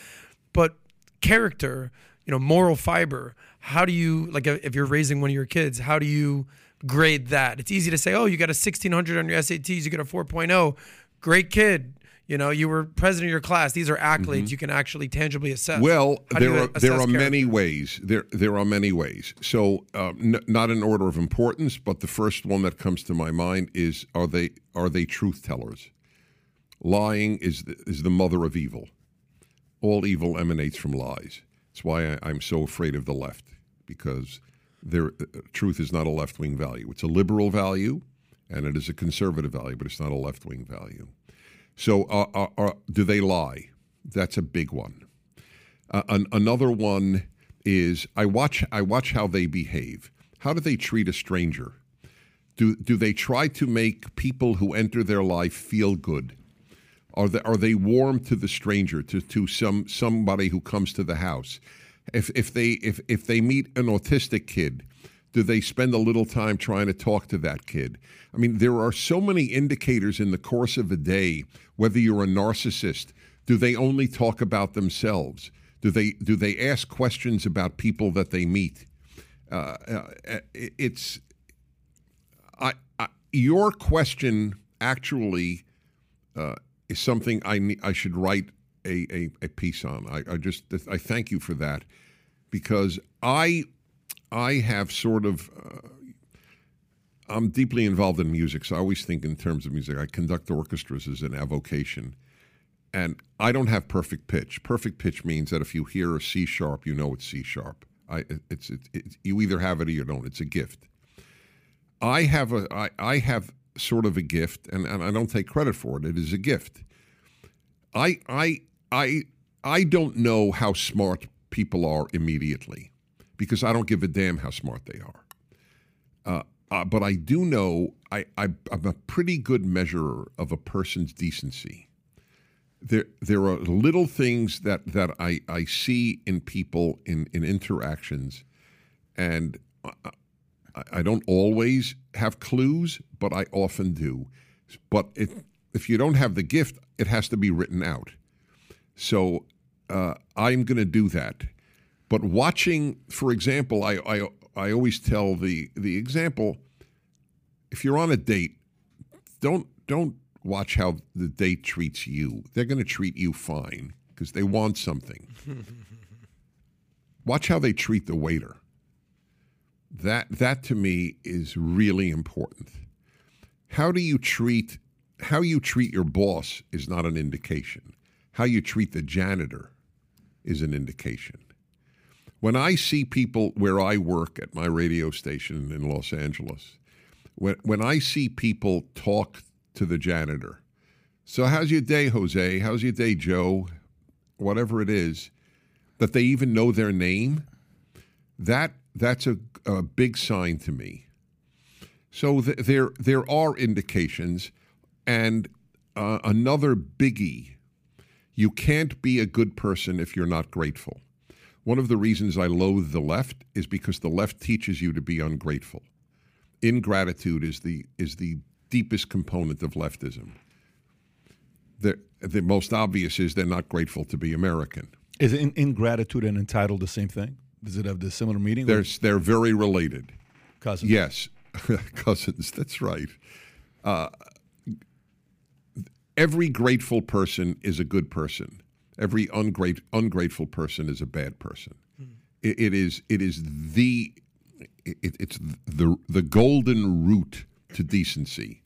but character, you know, moral fiber. How do you like if you're raising one of your kids? How do you grade that? It's easy to say, oh, you got a 1600 on your SATs, you get a 4.0, great kid. You know, you were president of your class. These are accolades you can actually tangibly assess. Mm-hmm. Well, How there are there are many ways. There there are many ways. So uh, n- not in order of importance, but the first one that comes to my mind is are they are they truth tellers? Lying is the, is the mother of evil. All evil emanates from lies. That's why I, I'm so afraid of the left because there uh, truth is not a left wing value. It's a liberal value, and it is a conservative value, but it's not a left wing value. So, uh, uh, uh, do they lie? That's a big one. Uh, an, another one is I watch I watch how they behave. How do they treat a stranger? Do do they try to make people who enter their life feel good? Are they are they warm to the stranger to to some somebody who comes to the house? If if they if if they meet an autistic kid, do they spend a little time trying to talk to that kid? I mean, there are so many indicators in the course of a day. Whether you're a narcissist, do they only talk about themselves? Do they do they ask questions about people that they meet? Uh, uh, it's I, I, your question actually uh, is something I I should write a, a, a piece on. I, I just I thank you for that because I I have sort of uh, I'm deeply involved in music, so I always think in terms of music. I conduct orchestras as an avocation, and I don't have perfect pitch. Perfect pitch means that if you hear a C sharp, you know it's C sharp. I it's, it's, it's you either have it or you don't. It's a gift. I have a I, I have sort of a gift, and, and I don't take credit for it. It is a gift. I I I I don't know how smart people are immediately because I don't give a damn how smart they are. Uh, uh, but I do know I, I I'm a pretty good measurer of a person's decency. There there are little things that that I I see in people in in interactions, and. I, I don't always have clues, but I often do. But if if you don't have the gift, it has to be written out. So uh, I'm going to do that. But watching, for example, I, I I always tell the the example: if you're on a date, don't don't watch how the date treats you. They're going to treat you fine because they want something. watch how they treat the waiter that that to me is really important how do you treat how you treat your boss is not an indication how you treat the janitor is an indication when i see people where i work at my radio station in los angeles when, when i see people talk to the janitor so how's your day jose how's your day joe whatever it is that they even know their name that that's a, a big sign to me. So th- there there are indications, and uh, another biggie: you can't be a good person if you're not grateful. One of the reasons I loathe the left is because the left teaches you to be ungrateful. Ingratitude is the is the deepest component of leftism. The the most obvious is they're not grateful to be American. Is in, ingratitude and entitled the same thing? Does it have the similar meaning? They're they're very related. cousins. Yes, [laughs] cousins. That's right. Uh, every grateful person is a good person. Every ungrat- ungrateful person is a bad person. Hmm. It, it is it is the it, it's the the golden root to decency.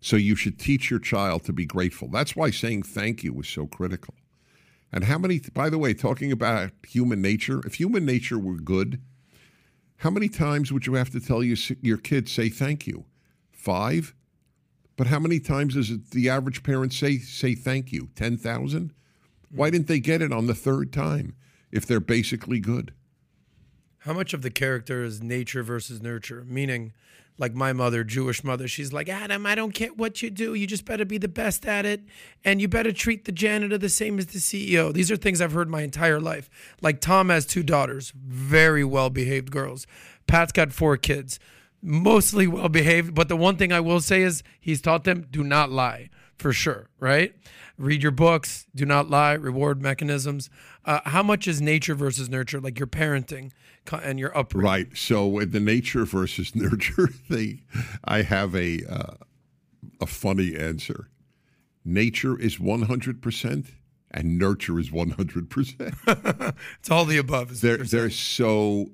So you should teach your child to be grateful. That's why saying thank you is so critical. And how many, by the way, talking about human nature, if human nature were good, how many times would you have to tell your, your kids, say thank you? Five? But how many times does the average parent say, say thank you? 10,000? Why didn't they get it on the third time if they're basically good? How much of the character is nature versus nurture? Meaning, like my mother, Jewish mother, she's like, Adam, I don't care what you do. You just better be the best at it. And you better treat the janitor the same as the CEO. These are things I've heard my entire life. Like Tom has two daughters, very well behaved girls. Pat's got four kids, mostly well behaved. But the one thing I will say is he's taught them do not lie for sure, right? Read your books, do not lie, reward mechanisms. Uh, how much is nature versus nurture, like your parenting and your upbringing? Right. So with the nature versus [laughs] nurture thing, I have a uh, a funny answer. Nature is one hundred percent, and nurture is one hundred percent. [laughs] It's all the above. They're they're so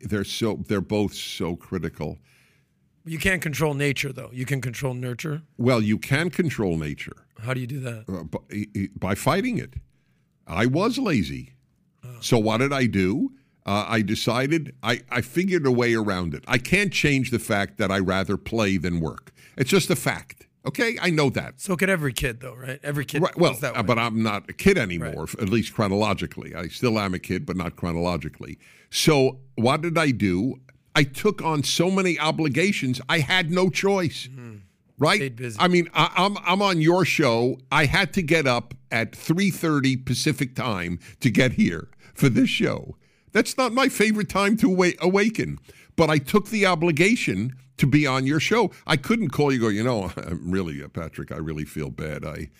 they're so they're both so critical. You can't control nature, though. You can control nurture. Well, you can control nature. How do you do that? Uh, by, by, fighting it. I was lazy. So what did I do? Uh, I decided, I, I figured a way around it. I can't change the fact that I rather play than work. It's just a fact. Okay, I know that. So could every kid, though, right? Every kid. Right, well, uh, but I'm not a kid anymore, right. at least chronologically. I still am a kid, but not chronologically. So what did I do? I took on so many obligations. I had no choice. Mm-hmm. Right? I mean, I, I'm I'm on your show. I had to get up at 3:30 Pacific time to get here for this show. That's not my favorite time to awa- awaken, but I took the obligation to be on your show. I couldn't call you. Go, you know, [laughs] I'm really, uh, Patrick. I really feel bad. I.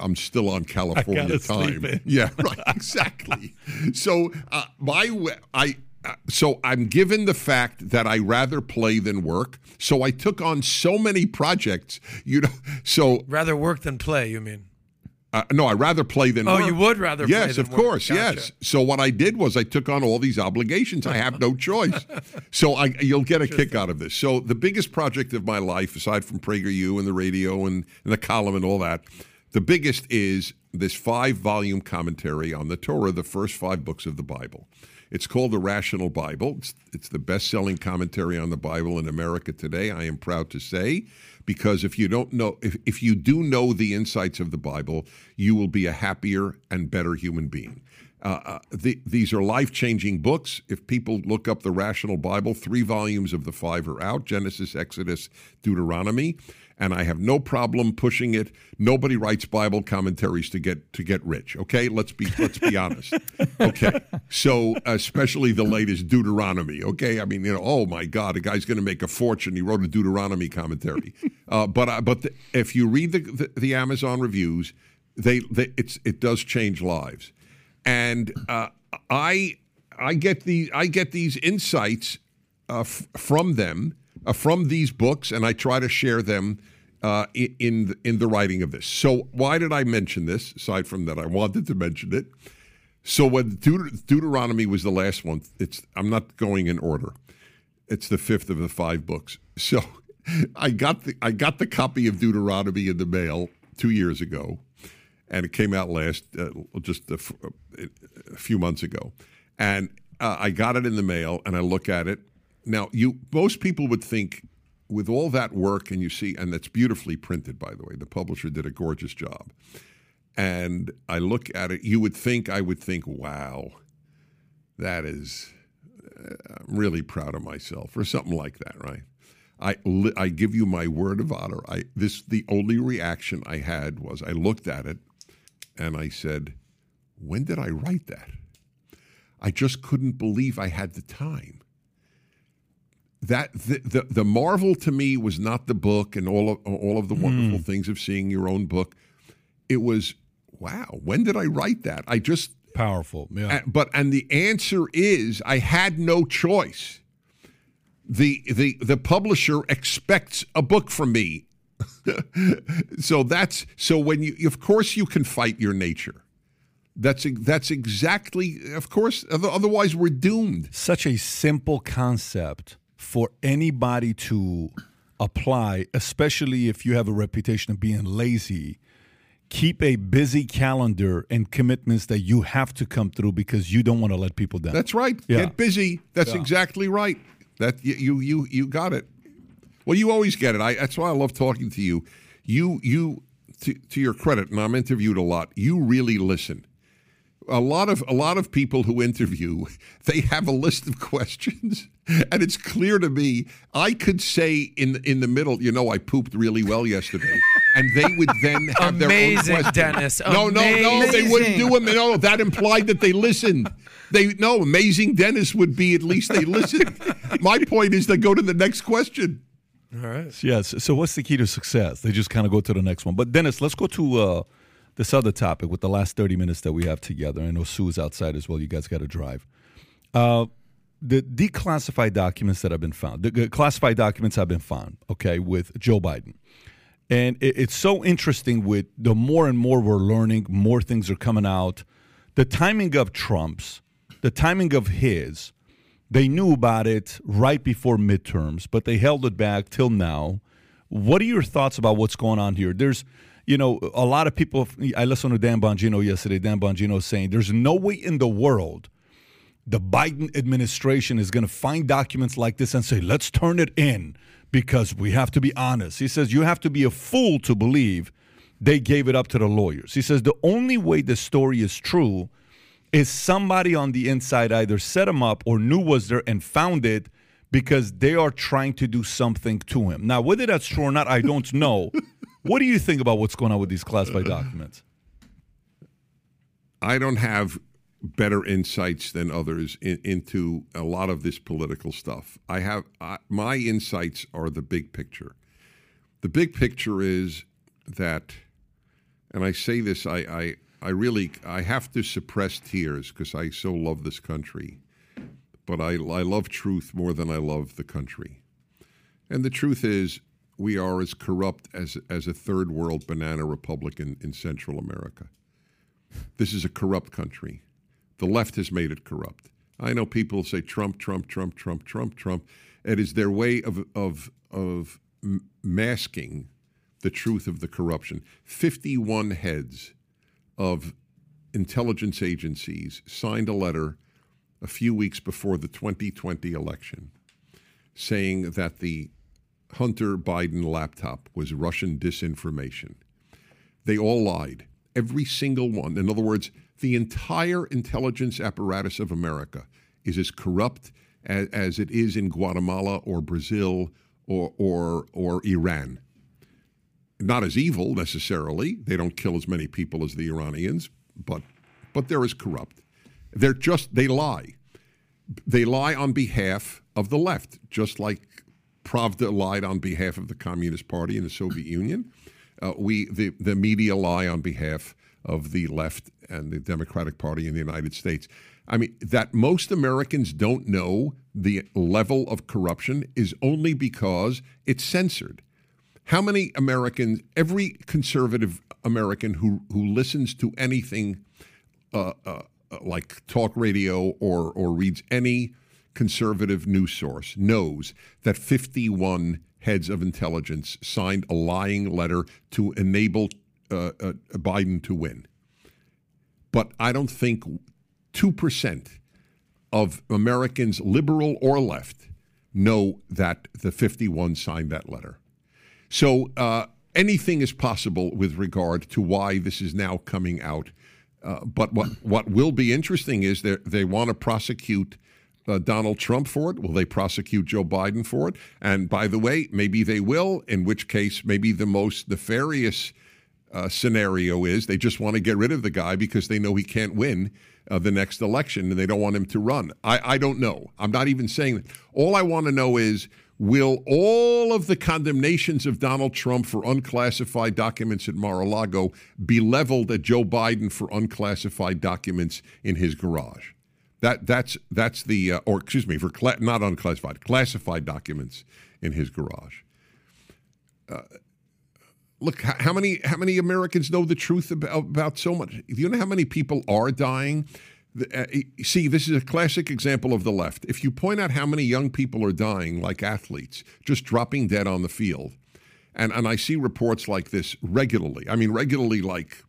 I'm still on California time. Yeah, [laughs] right, exactly. so uh, my I so I'm given the fact that I rather play than work. So I took on so many projects. You know, [laughs] so rather work than play. You mean? Uh, no, I rather play than oh, work. you would rather yes, of course, gotcha. yes. So what I did was I took on all these obligations. I have no [laughs] choice. so I, you'll get a kick out of this. So the biggest project of my life, aside from PragerU and the radio and, and the column and all that, the biggest is this five-volume commentary on the Torah, the first five books of the Bible. It's called the Rational Bible. It's, it's the best selling commentary on the Bible in America today, I am proud to say, because if you don't know, if, if you do know the insights of the Bible, you will be a happier and better human being. Uh, uh the, these are life changing books. If people look up the Rational Bible, three volumes of the five are out Genesis, Exodus, Deuteronomy and I have no problem pushing it. Nobody writes Bible commentaries to get to get rich. Okay, let's be let's be honest. [laughs] Okay, so especially the latest Deuteronomy. Okay, I mean you know oh my God, a guy's going to make a fortune. He wrote a Deuteronomy commentary. [laughs] Uh, but uh, but the, if you read the, the, the Amazon reviews, they, they it's it does change lives, and uh, I I get the I get these insights uh, f- from them. Uh, from these books, and I try to share them uh, in the, in the writing of this. So why did I mention this? Aside from that, I wanted to mention it. So when Deut- Deuteronomy was the last one, it's I'm not going in order. It's the fifth of the five books. So [laughs] I got the I got the copy of Deuteronomy in the mail two years ago, and it came out last uh, just a, f- a few months ago, and uh, I got it in the mail, and I look at it. Now, you most people would think with all that work, and you see, and that's beautifully printed, by the way. The publisher did a gorgeous job. And I look at it, you would think, I would think, wow, that is, uh, I'm really proud of myself, or something like that, right? I, I give you my word of honor. I this the only reaction I had was I looked at it and I said, "When did I write that?" I just couldn't believe I had the time that the, the, the marvel to me was not the book and all of all of the wonderful mm. things of seeing your own book. It was wow. When did I write that? I just powerful. Yeah. but and the answer is I had no choice. The the the publisher expects a book from me [laughs] so that's so when you of course you can fight your nature. That's that's exactly of course otherwise we're doomed. Such a simple concept for anybody to apply, especially if you have a reputation of being lazy. Keep a busy calendar and commitments that you have to come through because you don't want to let people down. That's right. Yeah. Get busy. That's Yeah. exactly right. That you you you got it. Well, you always get it. I, that's why I love talking to you. You you to, to your credit, and I'm interviewed a lot. You really listen. A lot of a lot of people who interview, [laughs] they have a list of questions, [laughs] and it's clear to me. I could say in in the middle, you know, I pooped really well yesterday, [laughs] and they would then have their own Amazing, question. Dennis. No, no, no, they wouldn't do Amazing. them. No, that implied that they listened. They no, amazing Dennis would be at least they listened. My point is they go to the next question. All right. Yes. So, what's the key to success? They just kind of go to the next one. But Dennis, let's go to uh, this other topic with the last thirty minutes that we have together. I know Sue is outside as well. You guys got to drive. Uh, the declassified documents that have been found, the classified documents have been found. Okay, with Joe Biden, and it, it's so interesting. With the more and more we're learning, more things are coming out. The timing of Trump's, the timing of his they knew about it right before midterms, but they held it back till now. What are your thoughts about what's going on here? There's, you know, a lot of people. I listened to Dan Bongino yesterday. Dan Bongino saying there's no way in the world the Biden administration is going to find documents like this and say, let's turn it in because we have to be honest. He says, you have to be a fool to believe they gave it up to the lawyers. He says, the only way the story is true is somebody on the inside either set him up or knew was there and found it because they are trying to do something to him. Now, whether that's true or not, I don't know. [laughs] what do you think about what's going on with these classified uh-huh. documents? I don't have better insights than others in, into a lot of this political stuff. I have I, my insights are the big picture. The big picture is that, and I say this, I I, I really I have to suppress tears because I so love this country, but I I love truth more than I love the country, and the truth is we are as corrupt as as a third world banana republic in, in Central America. This is a corrupt country. The left has made it corrupt. I know people say Trump, Trump, Trump, Trump, Trump, Trump. It is their way of of of masking the truth of the corruption. Fifty-one heads of intelligence agencies signed a letter a few weeks before the 2020 election saying that the Hunter Biden laptop was Russian disinformation. They all lied. Every single one. In other words, the entire intelligence apparatus of America is as corrupt as, as it is in Guatemala or Brazil or, or, or Iran. Not as evil necessarily. They don't kill as many people as the Iranians, but, but they're as corrupt. They're just, they lie. They lie on behalf of the left, just like Pravda lied on behalf of the Communist Party in the Soviet Union. Uh, we the, the media lie on behalf of the left and the Democratic Party in the United States. I mean, that most Americans don't know the level of corruption is only because it's censored. How many Americans, every conservative American who, who listens to anything uh, uh, like talk radio or, or reads any conservative news source knows that 51 heads of intelligence signed a lying letter to enable uh, uh, Biden to win. But I don't think 2% of Americans, liberal or left, know that the 51 signed that letter. So uh, anything is possible with regard to why this is now coming out. Uh, but what, what will be interesting is that they want to prosecute uh, Donald Trump for it. Will they prosecute Joe Biden for it? And by the way, maybe they will, in which case, maybe the most nefarious uh, scenario is they just want to get rid of the guy because they know he can't win uh, the next election and they don't want him to run. I, I don't know. I'm not even saying that. All I want to know is will all of the condemnations of Donald Trump for unclassified documents at Mar a Lago be leveled at Joe Biden for unclassified documents in his garage? That that's that's the uh, or excuse me for cla- not unclassified classified documents in his garage. Uh, look how many how many Americans know the truth about, about so much? Do you know how many people are dying? Uh, see, this is a classic example of the left. If you point out how many young people are dying, like athletes, just dropping dead on the field, and, and I see reports like this regularly. I mean, regularly, like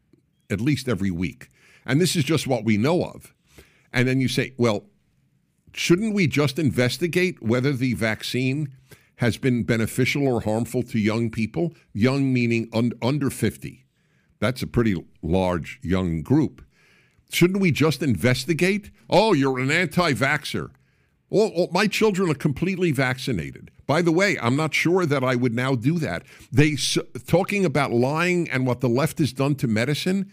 at least every week. And this is just what we know of. And then you say, well, shouldn't we just investigate whether the vaccine has been beneficial or harmful to young people? Young meaning un- under 50. That's a pretty large young group. Shouldn't we just investigate? Oh, you're an anti vaxxer. Well, my children are completely vaccinated. By the way, I'm not sure that I would now do that. They talking about lying and what the left has done to medicine.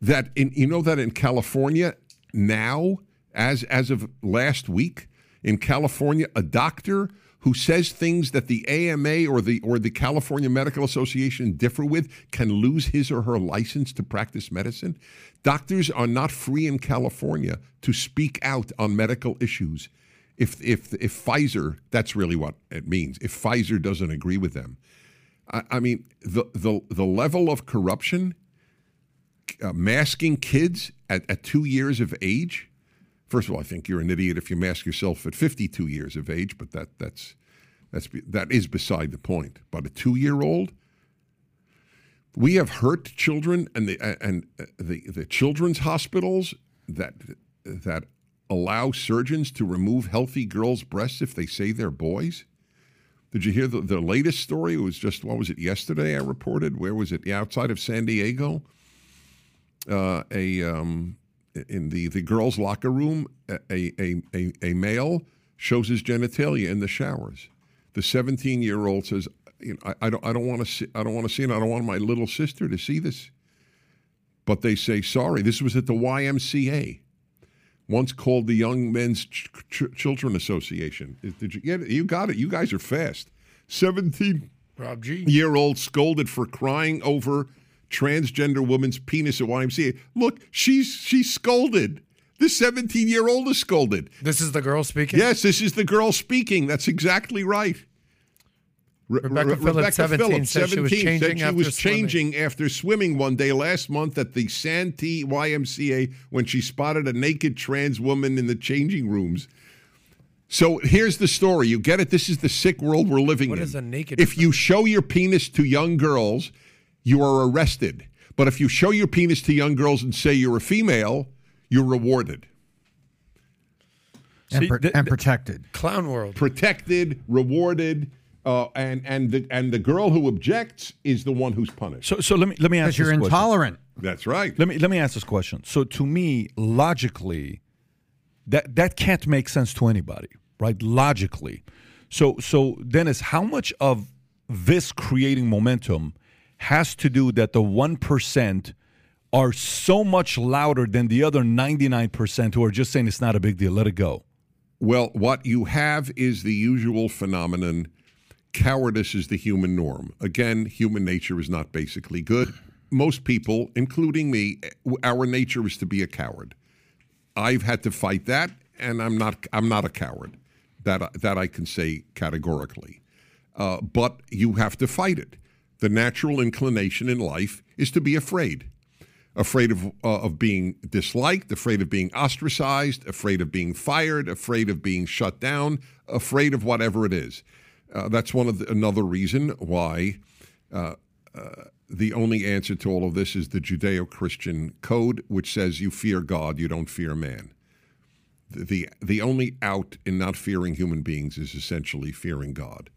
That in you know that in California now, as as of last week, in California, a doctor who says things that the AMA or the or the California Medical Association differ with can lose his or her license to practice medicine. Doctors are not free in California to speak out on medical issues. If if if Pfizer, that's really what it means. If Pfizer doesn't agree with them, I, I mean the the the level of corruption, uh, masking kids at, at two years of age First of all, I think you're an idiot if you mask yourself at 52 years of age, but that that's that's that is beside the point. But a two-year-old, we have hurt children, and the and uh, the the children's hospitals that that allow surgeons to remove healthy girls' breasts if they say they're boys. Did you hear the, the latest story? It was just what was it yesterday? I reported. Where was it? Yeah, outside of San Diego. Uh, a um, in the, the girls' locker room, a, a, a, a male shows his genitalia in the showers. The 17 year old says, you know, I, I don't, I don't want to see, I don't want to see it. I don't want my little sister to see this. But they say, sorry, this was at the YMCA, once called the Young Men's Ch- Ch- Children Association. Did you get it? You got it. You guys are fast. 17 year old scolded for crying over transgender woman's penis at YMCA. Look, she's she's scolded. The 17 year old is scolded. This is the girl speaking? Yes, this is the girl speaking. That's exactly right. Re- Rebecca, Re- Phillips, Rebecca 17, Phillips, 17, she was changing, said she after, was swimming. changing after swimming one day last month at the Santee YMCA when she spotted a naked trans woman in the changing rooms. So here's the story. You get it? This is the sick world we're living what in. What is a naked? If you show your penis to young girls, you are arrested. But if you show your penis to young girls and say you're a female, you're rewarded. And, See, and protected. Clown world. Protected, rewarded, uh, and and the and the girl who objects is the one who's punished. So so let me let me ask you. Because you're intolerant. Question. That's right. Let me let me ask this question. So to me, logically, that that can't make sense to anybody, right? Logically. So so Dennis, how much of this creating momentum has to do that the 1% are so much louder than the other 99% who are just saying it's not a big deal, let it go? Well, what you have is the usual phenomenon cowardice is the human norm. Again, human nature is not basically good. Most people, including me, our nature is to be a coward. I've had to fight that, and I'm not. I'm not a coward. That that I can say categorically. Uh, but you have to fight it the natural inclination in life is to be afraid afraid of, uh, of being disliked, afraid of being ostracized, afraid of being fired, afraid of being shut down, afraid of whatever it is. Uh, that's one of the, another reason why uh, uh the only answer to all of this is the Judeo-Christian code, which says you fear God, you don't fear man. The, the, the only out in not fearing human beings is essentially fearing God.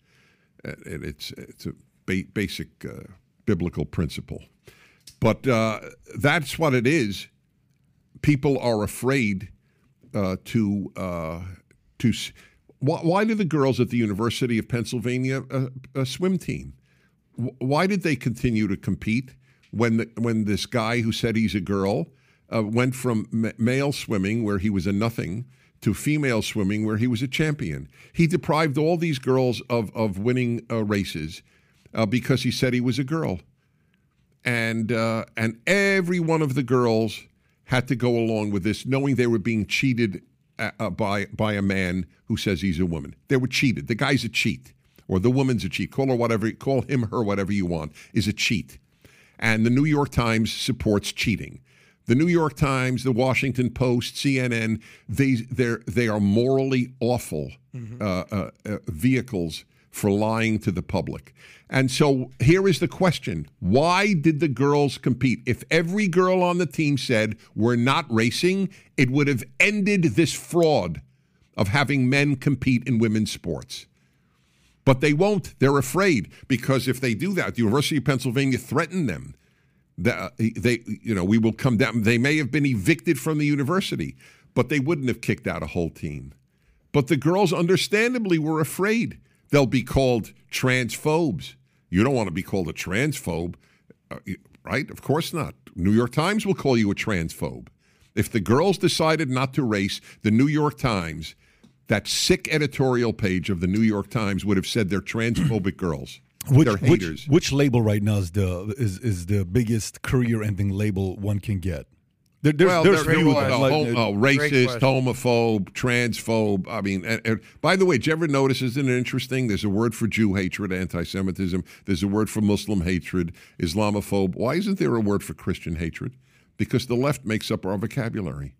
Uh, it, it's it's a ba- basic uh, biblical principle. But uh, that's what it is. People are afraid uh, to uh, to. Why, why do the girls at the University of Pennsylvania uh, a swim team? Why did they continue to compete when the, when this guy who said he's a girl uh, went from ma- male swimming where he was a nothing to female swimming where he was a champion? He deprived all these girls of of winning uh, races uh, because he said he was a girl, and uh, and every one of the girls had to go along with this, knowing they were being cheated uh, uh, by by a man who says he's a woman. They were cheated. The guy's a cheat, or the woman's a cheat, call her whatever, call him, her, whatever you want, is a cheat. And the New York Times supports cheating. The New York Times, the Washington Post, CNN, they, they're, they are morally awful uh, uh, uh, vehicles for lying to the public. And so here is the question Why did the girls compete? If every girl on the team said, We're not racing, it would have ended this fraud of having men compete in women's sports. But they won't. They're afraid because if they do that, the University of Pennsylvania threatened them. That uh, they, you know, we will come down. They may have been evicted from the university, but they wouldn't have kicked out a whole team. But the girls, understandably, were afraid they'll be called transphobes. You don't want to be called a transphobe, uh, right? Of course not. New York Times will call you a transphobe. If the girls decided not to race, the New York Times, that sick editorial page of the New York Times would have said they're transphobic [clears throat] girls. Which, they're which, which label right now is the is, is the biggest career-ending label one can get? There, there's well, there's they're, few like, hom- uh, oh, racist, homophobe, transphobe. I mean, and, and by the way, did you ever notice? Isn't it interesting? There's a word for Jew hatred, anti-Semitism. There's a word for Muslim hatred, Islamophobe. Why isn't there a word for Christian hatred? Because the left makes up our vocabulary.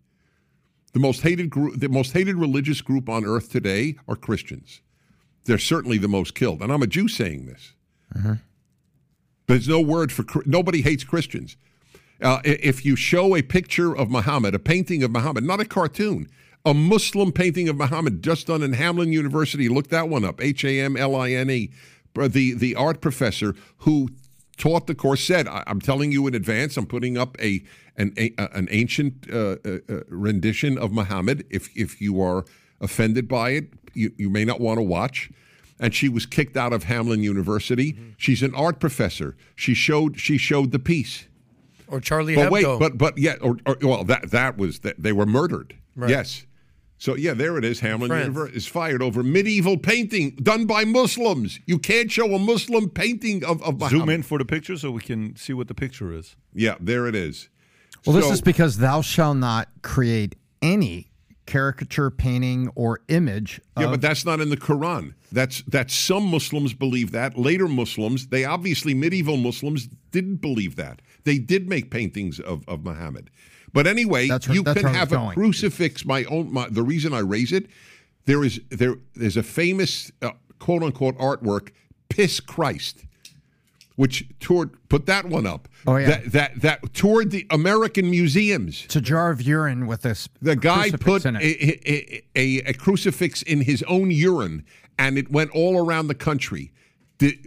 The most hated group, the most hated religious group on earth today are Christians. They're certainly the most killed, and I'm a Jew saying this. There's no word for nobody hates Christians. Uh, if you show a picture of Muhammad, a painting of Muhammad, not a cartoon, a Muslim painting of Muhammad just done in Hamline University, look that one up, H A M L I N E. The the art professor who taught the course said, I, "I'm telling you in advance, I'm putting up a an a, an ancient uh, uh, uh, rendition of Muhammad. If if you are offended by it, you, you may not want to watch." and she was kicked out of Hamline University. She's an art professor. She showed she showed the piece. Or Charlie But Hebdo. wait, but but yeah, or, or, well that that was that they were murdered. Right. Yes. So yeah, there it is. Hamline France. University is fired over medieval painting done by Muslims. You can't show a Muslim painting of of zoom in for the picture so we can see what the picture is. Yeah, there it is. Well, this is because thou shalt not create any caricature, painting, or image. Yeah, of, but that's not in the Quran. That's that some Muslims believe that. Later Muslims, they obviously medieval Muslims didn't believe that. They did make paintings of, of Muhammad. But anyway, That's where- you that's can where I was have a going. crucifix. My own. My, the reason I raise it, there is there there's a famous uh, quote unquote artwork, "Piss Christ," which toured. Put that one up. Oh, yeah. That that that toured the American museums. it's a jar of urine with this. The guy put a, a, a, a crucifix in his own urine, and it went all around the country. The-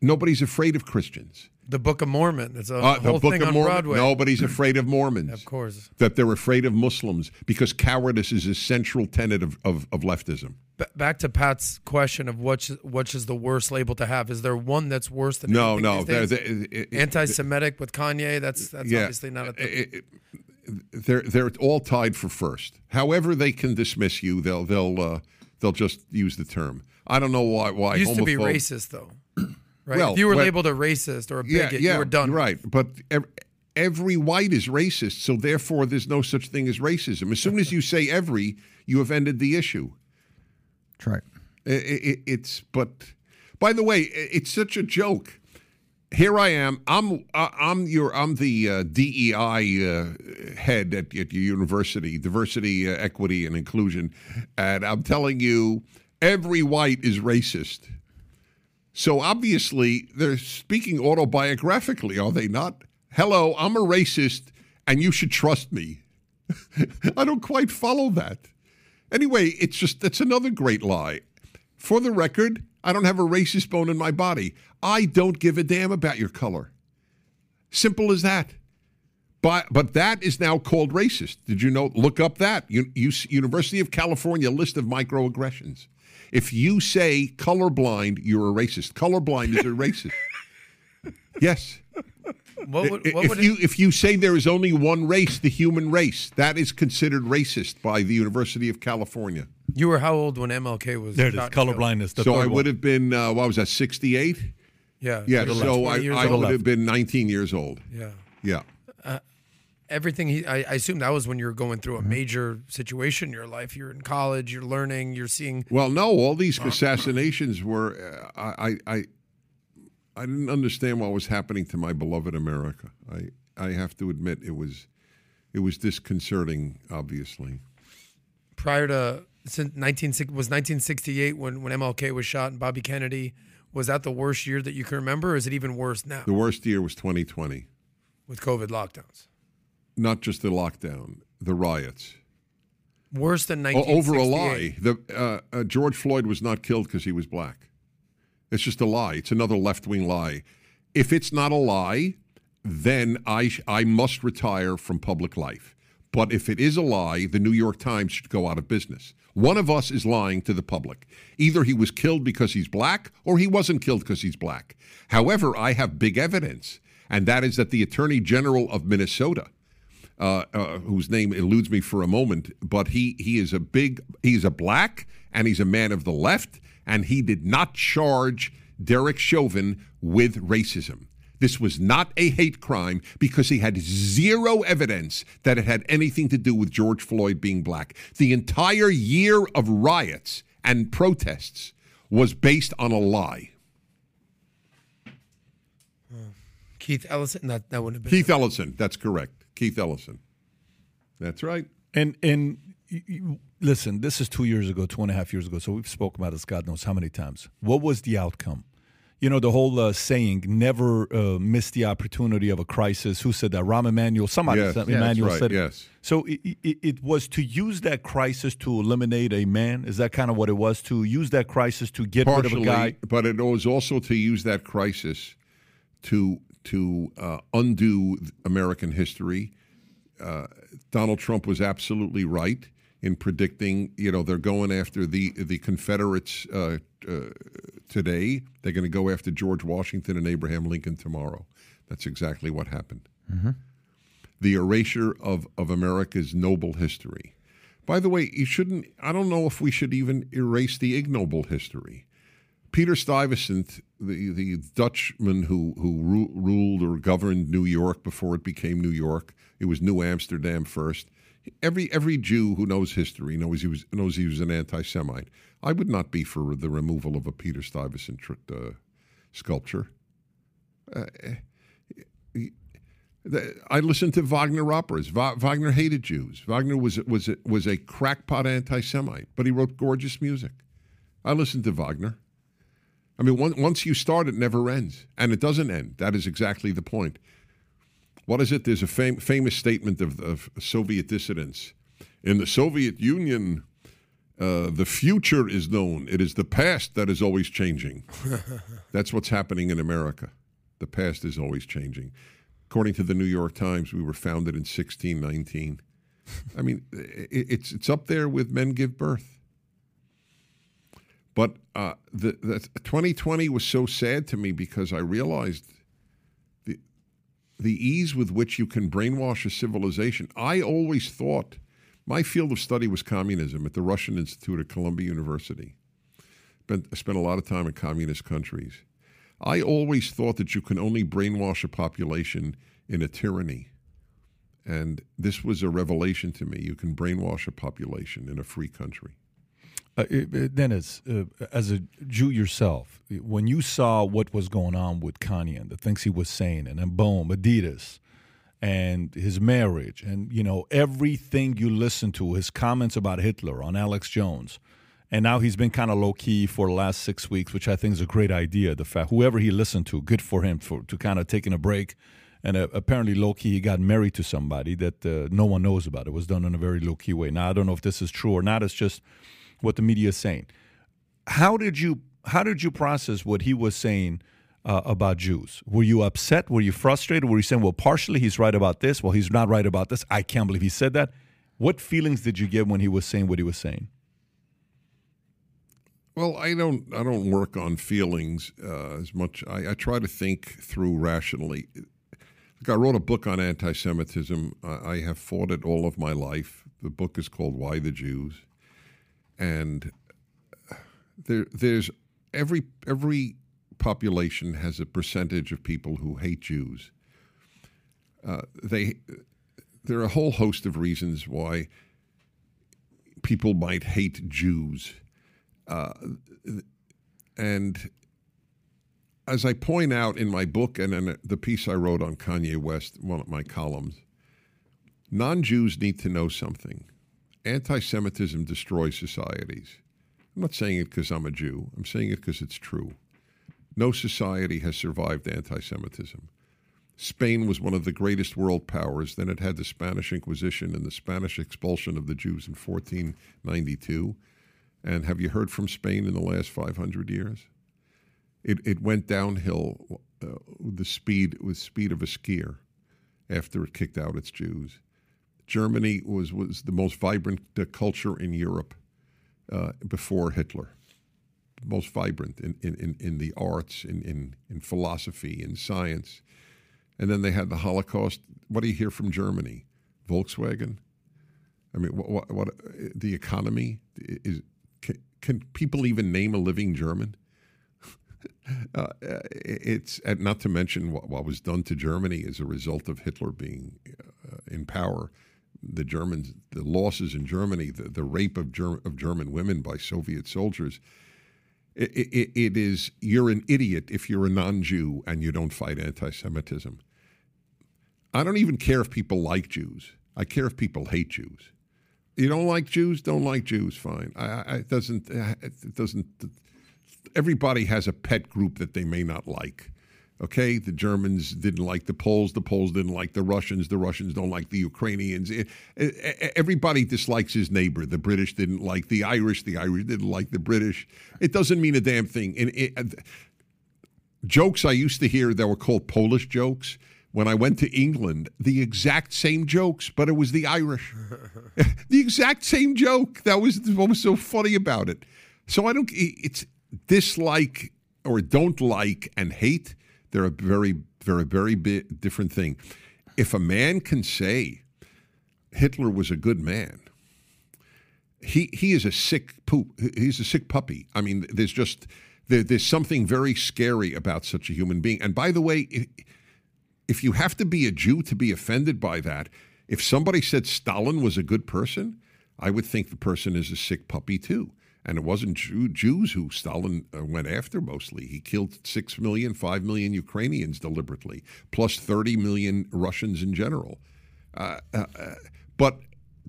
nobody's afraid of Christians. The Book of Mormon. It's a Uh, whole the Book thing of on Mormon. Broadway. Nobody's afraid of Mormons. Of course. That they're afraid of Muslims because cowardice is a central tenet of, of, of leftism. B- back to Pat's question of which which is the worst label to have. Is there one that's worse than No, no. these they're- they- it- it- Anti-Semitic with Kanye. That's that's yeah, obviously not a thing. they're they're all tied for first. However, they can dismiss you, they'll they'll uh, they'll just use the term. I don't know why why It used to be racist though, right? Well, if you were when- labeled a racist or a bigot, you were done. Right, but ev- every white is racist, so therefore there's no such thing as racism. As soon as you say every, you have ended the issue. That's right. I- I- I- it's but, by the way, it's such a joke. Here I am. I'm I- I'm your I'm the uh, DEI uh, head at, at your university, diversity, uh, equity, and inclusion, and I'm telling you, every white is racist. So obviously, they're speaking autobiographically, are they not? Hello, I'm a racist, and you should trust me. [laughs] I don't quite follow that. Anyway, it's just that's another great lie. For the record, I don't have a racist bone in my body. I don't give a damn about your color. Simple as that. But but that is now called racist. Did you know? Look up that U- U- University of California list of microaggressions. If you say colorblind, you're a racist. Colorblind is a racist. [laughs] yes. What would, what if would you if you say there is only one race, the human race, that is considered racist by the University of California. you were how old when MLK was? There it is, shot colorblindness. The so third I one. would have been uh, what was that, sixty eight? Yeah. Yeah, so I, I old. would have been nineteen years old. Yeah. Yeah. Everything he, I, I assume that was when you were going through a major situation in your life. You're in college, you're learning, you're seeing. Well, no, all these assassinations were. Uh, I, I, I didn't understand what was happening to my beloved America. I, I have to admit, it was, it was disconcerting. Obviously, prior to since 19 was 1968 when when MLK was shot and Bobby Kennedy. Was that the worst year that you can remember, or is it even worse now? the worst year was 2020. with COVID lockdowns? Not just the lockdown, the riots. Worse than 1968. over a lie. The uh, uh, George Floyd was not killed because he was black. It's just a lie. It's another left wing lie. If it's not a lie, then I sh- I must retire from public life. But if it is a lie, the New York Times should go out of business. One of us is lying to the public. Either he was killed because he's black or he wasn't killed because he's black. However, I have big evidence, and that is that the Attorney General of Minnesota uh, uh, whose name eludes me for a moment, but he he is a big he's a black and he's a man of the left, and he did not charge Derek Chauvin with racism. This was not a hate crime because he had zero evidence that it had anything to do with George Floyd being black. The entire year of riots and protests was based on a lie. Keith Ellison. That that wouldn't have been. Keith Ellison, that's correct. Keith Ellison. That's right. And and listen, this is two years ago, two and a half years ago. So we've spoken about this, God knows how many times. What was the outcome? You know the whole uh, saying, "Never uh, miss the opportunity of a crisis." Who said that? Rahm Emanuel. Somebody Yes, said, that's Emanuel right, said. it. yes. So it, it, it was to use that crisis to eliminate a man. Is that kind of what it was? To use that crisis to get rid of a partially, guy. but it was also to use that crisis to to uh, undo American history. Uh, Donald Trump was absolutely right in predicting. You know, they're going after the the Confederates uh, uh, today. They're going to go after George Washington and Abraham Lincoln tomorrow. That's exactly what happened. The erasure of of America's noble history. By the way, you shouldn't. I don't know if we should even erase the ignoble history. Peter Stuyvesant, the, the Dutchman who who ru- ruled or governed New York before it became New York, it was New Amsterdam first. Every every Jew who knows history knows he was knows he was an anti-Semite. I would not be for the removal of a Peter Stuyvesant tr- uh, sculpture. The- I listened to Wagner operas. Va- Wagner hated Jews. Wagner was was was a crackpot anti-Semite, but he wrote gorgeous music. I listened to Wagner. I mean, one, once you start, it never ends, and it doesn't end. That is exactly the point. What is it? There's a fam- famous statement of, of Soviet dissidents in the Soviet Union. Uh, the future is known. It is the past that is always changing. [laughs] That's what's happening in America. The past is always changing. According to the New York Times, we were founded in 1619. I mean, it's it's up there with men give birth. But uh, the, the 2020 was so sad to me because I realized the the ease with which you can brainwash a civilization. I always thought my field of study was communism at the Russian Institute at Columbia University. Spent, I spent a lot of time in communist countries. I always thought that you can only brainwash a population in a tyranny. And this was a revelation to me. You can brainwash a population in a free country. Uh, it- Dennis, uh, as a Jew yourself, when you saw what was going on with Kanye and the things he was saying, and then boom, Adidas, and his marriage, and you know everything you listened to, his comments about Hitler on Alex Jones, and now he's been kind of low key for the last six weeks, which I think is a great idea. The fact whoever he listened to, good for him for to kind of taking a break. And uh, apparently, low key, he got married to somebody that uh, no one knows about. It was done in a very low key way. Now, I don't know if this is true or not. It's just what the media is saying. How did you how did you process what he was saying uh, about Jews? Were you upset? Were you frustrated? Were you saying, "Well, partially he's right about this. Well, he's not right about this. I can't believe he said that." What feelings did you get when he was saying what he was saying? Well, I don't. I don't work on feelings uh, as much. I, I try to think through rationally. I wrote a book on anti-Semitism. I, I have fought it all of my life. The book is called "Why the Jews," and there, there's every every population has a percentage of people who hate Jews. Uh, they there are a whole host of reasons why people might hate Jews. Uh, and as I point out in my book and in the piece I wrote on Kanye West, one of my columns, non Jews need to know something. Anti Semitism destroys societies. I'm not saying it because I'm a Jew, I'm saying it because it's true. No society has survived anti Semitism. Spain was one of the greatest world powers. Then it had the Spanish Inquisition and the Spanish expulsion of the Jews in 1492. And have you heard from Spain in the last 500 years? It, it went downhill uh, with the speed with speed of a skier after it kicked out its Jews. Germany was, was the most vibrant uh, culture in Europe uh, before Hitler. Most vibrant in, in, in the arts, in, in, in philosophy, in science. And then they had the Holocaust. What do you hear from Germany? Volkswagen? I mean, what, what, what the economy is? Can, can, people even name a living German? [laughs] uh, it's not to mention what, what, was done to Germany as a result of Hitler being uh, in power. The Germans, the losses in Germany, the, the rape of, of German women by Soviet soldiers. It, it, it is you're an idiot if you're a non-Jew and you don't fight anti-Semitism. I don't even care if people like Jews. I care if people hate Jews. You don't like Jews, don't like Jews. Fine. I, I, it doesn't. It doesn't. Everybody has a pet group that they may not like. Okay, the Germans didn't like the Poles. The Poles didn't like the Russians. The Russians don't like the Ukrainians. Eh, eh, eh, everybody dislikes his neighbor. The British didn't like the Irish. The Irish didn't like the British. It doesn't mean a damn thing. And it, uh, jokes I used to hear that were called Polish jokes when I went to England, the exact same jokes, but it was the Irish. [laughs] the exact same joke. That was what was so funny about it. So I don't. It's dislike or don't like and hate. They're a very, very, very different thing. If a man can say Hitler was a good man, he he is a sick poop. He's a sick puppy. I mean, there's just there, there's something very scary about such a human being. And by the way. If you have to be a Jew to be offended by that, if somebody said Stalin was a good person, I would think the person is a sick puppy too. And it wasn't Jew, Jews who Stalin uh, went after mostly. He killed 6 million, 5 million Ukrainians deliberately, plus 30 million Russians in general. Uh, uh, uh but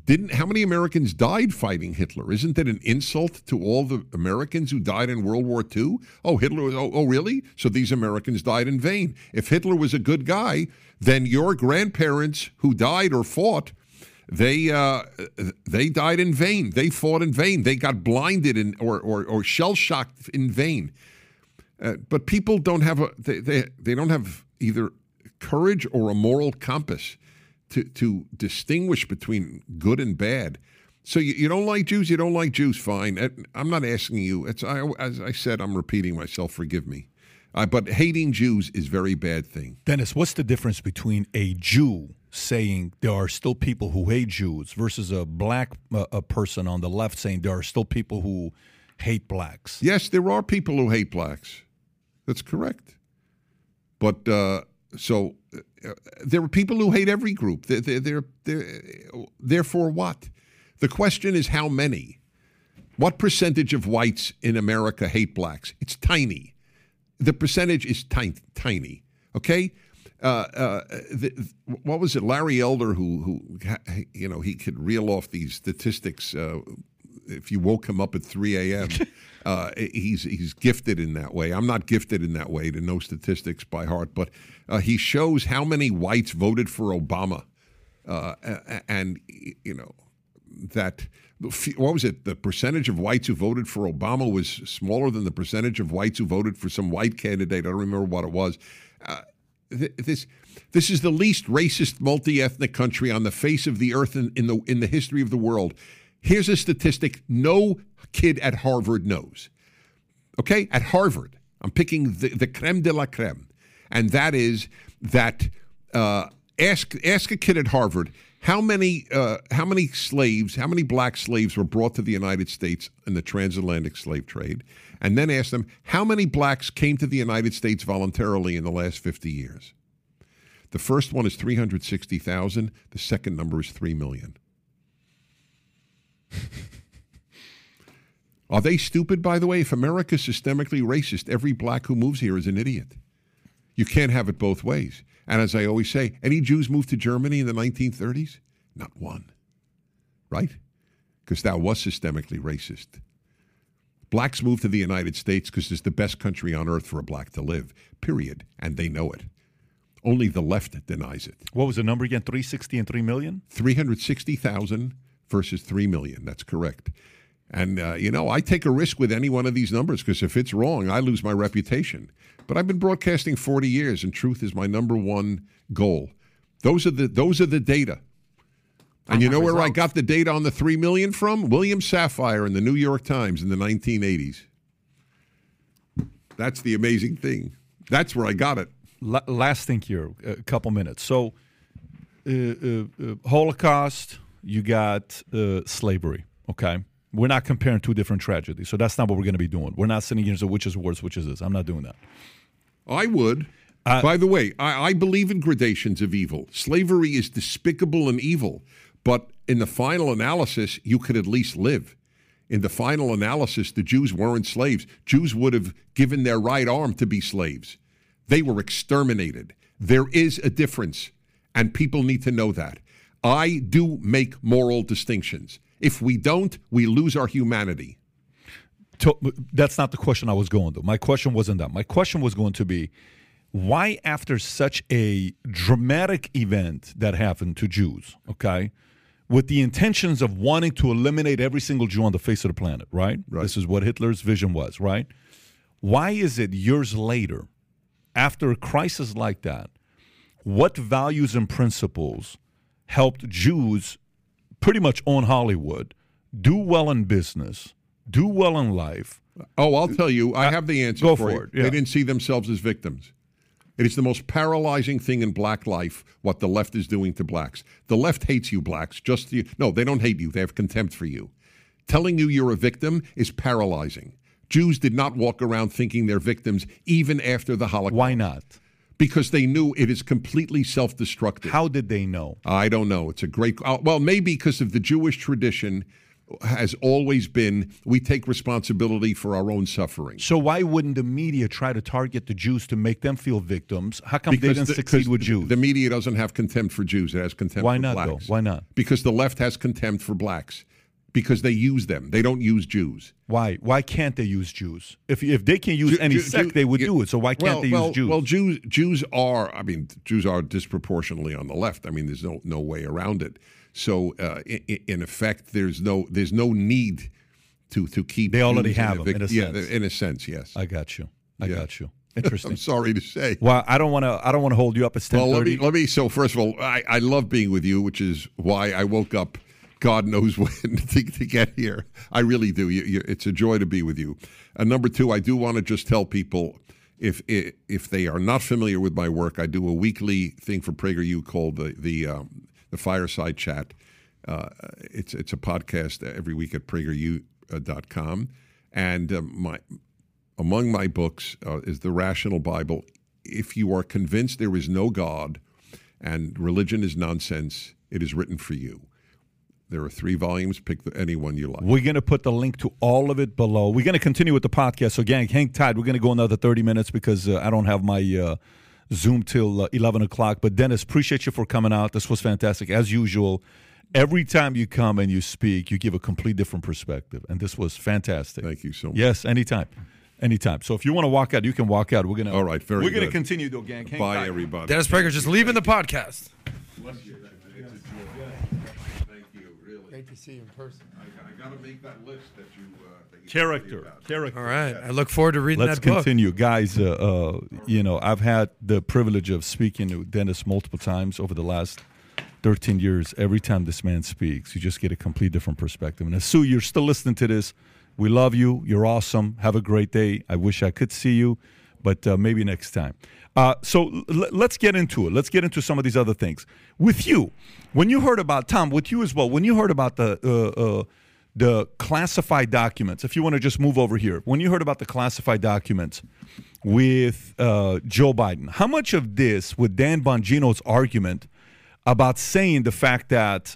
didn't how many Americans died fighting Hitler? Isn't that an insult to all the Americans who died in World War II? Oh, Hitler was oh, oh really? So these Americans died in vain. If Hitler was a good guy, then your grandparents who died or fought, they uh, they died in vain. They fought in vain. They got blinded in, or or, or shell shocked in vain. Uh, but people don't have a they, they they don't have either courage or a moral compass to, to distinguish between good and bad. So you, you don't like Jews, you don't like Jews, fine. I'm not asking you. It's I, as I said, I'm repeating myself. Forgive me. Uh, but hating Jews is very bad thing. Dennis, what's the difference between a Jew saying there are still people who hate Jews versus a black uh, a person on the left saying there are still people who hate blacks? Yes, there are people who hate blacks. That's correct. But uh, so uh, there are people who hate every group. They're, they're, they're, they're, therefore, what? The question is how many? What percentage of whites in America hate blacks? It's tiny. The percentage is tiny okay? Uh, uh, the, what was it? Larry Elder, who, who, you know, he could reel off these statistics uh, if you woke him up at 3 a.m. [laughs] Uh, he's he's gifted in that way. I'm not gifted in that way to know statistics by heart, but uh, he shows how many whites voted for Obama, uh, and you know that what was it? The percentage of whites who voted for Obama was smaller than the percentage of whites who voted for some white candidate. I don't remember what it was. Uh, this this is the least racist multi-ethnic country on the face of the earth in, in the in the history of the world. Here's a statistic no kid at Harvard knows. Okay? At Harvard, I'm picking the, the creme de la creme. And that is that uh, ask, ask a kid at Harvard how many, uh, how many slaves, how many black slaves were brought to the United States in the transatlantic slave trade, and then ask them how many blacks came to the United States voluntarily in the last 50 years. The first one is 360,000. The second number is 3 million. [laughs] Are they stupid, by the way? If America's systemically racist, every black who moves here is an idiot. You can't have it both ways. And as I always say, any Jews moved to Germany in the 1930s? Not one. Right? Because that was systemically racist. Blacks move to the United States because it's the best country on earth for a black to live, period. And they know it. Only the left denies it. What was the number again? 360 and 3 million? 360,000 versus 3 million. That's correct. And, uh, you know, I take a risk with any one of these numbers because if it's wrong, I lose my reputation. But I've been broadcasting 40 years, and truth is my number one goal. Those are the, those are the data. And you know where I got the data on the 3 million from? William Safire in the New York Times in the 1980s. That's the amazing thing. That's where I got it. La- last thing here, a couple minutes. So, uh, uh, uh, Holocaust, you got uh, slavery, okay? We're not comparing two different tragedies. So that's not what we're going to be doing. We're not sitting here and saying which is worse, which is this. I'm not doing that. I would. By the way, I, I believe in gradations of evil. Slavery is despicable and evil, but in the final analysis, you could at least live. In the final analysis, the Jews weren't slaves. Jews would have given their right arm to be slaves. They were exterminated. There is a difference, and people need to know that. I do make moral distinctions. If we don't, we lose our humanity. That's not the question I was going to. My question wasn't that. My question was going to be why, after such a dramatic event that happened to Jews, okay, with the intentions of wanting to eliminate every single Jew on the face of the planet, right? Right. This is what Hitler's vision was, right? Why is it years later, after a crisis like that, what values and principles helped Jews pretty much own Hollywood, do well in business, do well in life? Oh, I'll tell you, I uh, have the answer go for, for you. it, yeah. They didn't see themselves as victims. It is the most paralyzing thing in black life what the left is doing to blacks. The left hates you blacks. Just you. No, they don't hate you. They have contempt for you. Telling you you're a victim is paralyzing. Jews did not walk around thinking they're victims even after the Holocaust Why not? because they knew it is completely self-destructive. How did they know? I don't know. It's a great. uh, Well, maybe because of the Jewish tradition has always been we take responsibility for our own suffering. So why wouldn't the media try to target the Jews to make them feel victims? How come they didn't the, succeed with Jews? The media doesn't have contempt for Jews. It has contempt Why for not, blacks. though? Why not? Because the left has contempt for blacks. Because they use them. They don't use Jews. why? Why can't they use Jews? If if they can use Jew- any Jew- sect, Jew- they would yeah. do it. So why can't well, they well, use Jews? Well, Jews Jews are. I mean, Jews are disproportionately on the left. I mean, there's no no way around it. So, uh, in, in effect, there's no there's no need to to keep. They already have them, in a yeah, sense. in a sense, yes. I got you. I Yeah. got you. [laughs] Interesting. I'm sorry to say. well, I don't want to. I don't want to hold you up. It's ten Well, let me, let me. So, first of all, I, I love being with you, which is why I woke up. God knows [laughs] when to, to get here. I really do. You, you, it's a joy to be with you. And number two, I do want to just tell people if if they are not familiar with my work, I do a weekly thing for PragerU called the the um, the Fireside Chat. Uh, it's it's a podcast every week at PragerU.com, and um, my among my books uh, is the Rational Bible. If you are convinced there is no God and religion is nonsense, it is written for you. There are three volumes. Pick the, any one you like. We're going to put the link to all of it below. We're going to continue with the podcast. So, gang, hang tight. We're going to go another 30 minutes because uh, I don't have my uh, Zoom till uh, 11 o'clock. But, Dennis, appreciate you for coming out. This was fantastic. As usual, every time you come and you speak, you give a complete different perspective. And this was fantastic. Thank you so much. Yes, anytime. Anytime. So, if you want to walk out, you can walk out. We're going to. All right, very We're going to good. continue, though, gang. Hang Bye, tight. everybody. Dennis Prager just leaving the podcast. Thank you. Really. Great to see you in person. I, got to make that list that you. Uh, that you Character. Character. All right. I look forward to reading Let's that book. continue, guys. Uh, uh, you know, I've had the privilege of speaking to Dennis multiple times over the last 13 years. Every time this man speaks, you just get a complete different perspective. And Sue, you're still listening to this. We love you. You're awesome. Have a great day. I wish I could see you, but uh, maybe next time. Uh, so l- let's get into it. Let's get into some of these other things. With you, when you heard about Tom, with you as well, when you heard about the uh, uh, the classified documents, if you want to just move over here, when you heard about the classified documents, with uh, Joe Biden. How much of this with Dan Bongino's argument about saying the fact that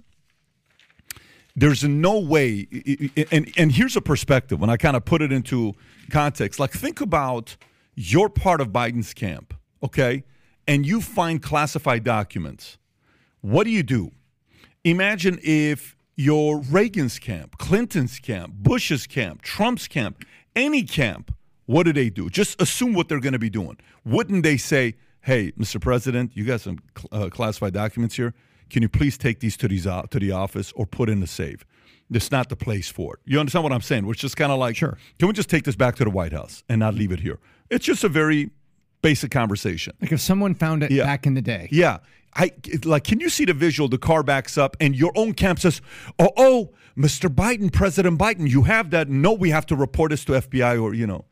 there's no way, and, and here's a perspective when I kind of put it into context. Like, think about you're part of Biden's camp, okay? And you find classified documents. What do you do? Imagine if your Reagan's camp, Clinton's camp, Bush's camp, Trump's camp, any camp, what do they do? Just assume what they're going to be doing. Wouldn't they say, hey, Mr. President, you got some uh, classified documents here? Can you please take these to, these, uh, to the office or put in the safe? It's not the place for it. You understand what I'm saying? Which is kind of like, sure. Can we just take this back to the White House and not leave it here? It's just a very basic conversation. Like if someone found it Yeah. back in the day. Yeah. I like can you see the visual the car backs up and your own camp says, "Oh, oh, Mr. Biden, President Biden, you have that. No, we have to report this to FBI or, you know."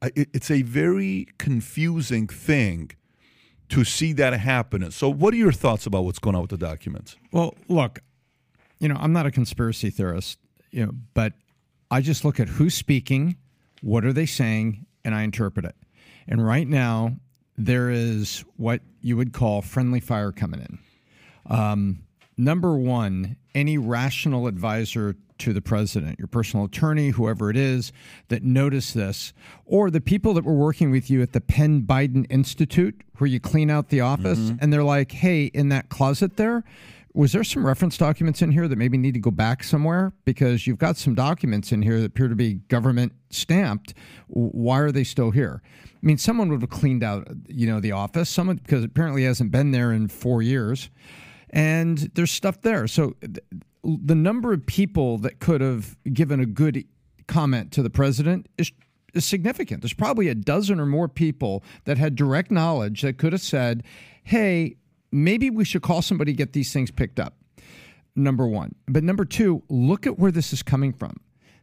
I- it- It's a very confusing thing to see that happen. So, what are your thoughts about what's going on with the documents? Well, look, you know, I'm not a conspiracy theorist, you know, but I just look at who's speaking, what are they saying, and I interpret it. And right now, there is what you would call friendly fire coming in. Um, number one, any rational advisor to the president, your personal attorney, whoever it is that noticed this, or the people that were working with you at the Penn Biden Institute, where you clean out the office, and they're like, hey, in that closet there, was there some reference documents in here that maybe need to go back somewhere? Because you've got some documents in here that appear to be government stamped. Why are they still here? I mean, someone would have cleaned out, you know, the office. Someone because apparently hasn't been there in four years, and there's stuff there. So th- the number of people that could have given a good comment to the president is is significant. There's probably a dozen or more people that had direct knowledge that could have said, "Hey, maybe we should call somebody to get these things picked up." Number 1. But number 2, look at where this is coming from.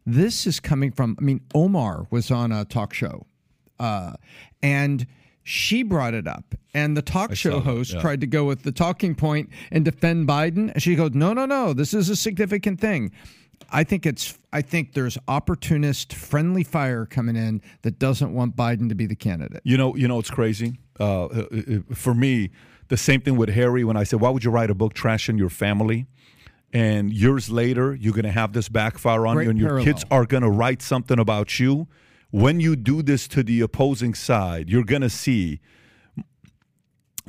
This is coming from I mean Omar was on a talk show. Uh, and she brought it up, and the talk show that, host yeah. tried to go with the talking point and defend Biden. And she goes, "No, no, no. This is a significant thing." I think it's. I think there's opportunist, friendly fire coming in that doesn't want Biden to be the candidate. You know, you know, it's crazy. Uh, uh, uh, for me, the same thing with Harry. When I said, "Why would you write a book trashing your family?" and years later, you're going to have this backfire on Great you, and your parallel. kids are going to write something about you. When you do this to the opposing side, you're going to see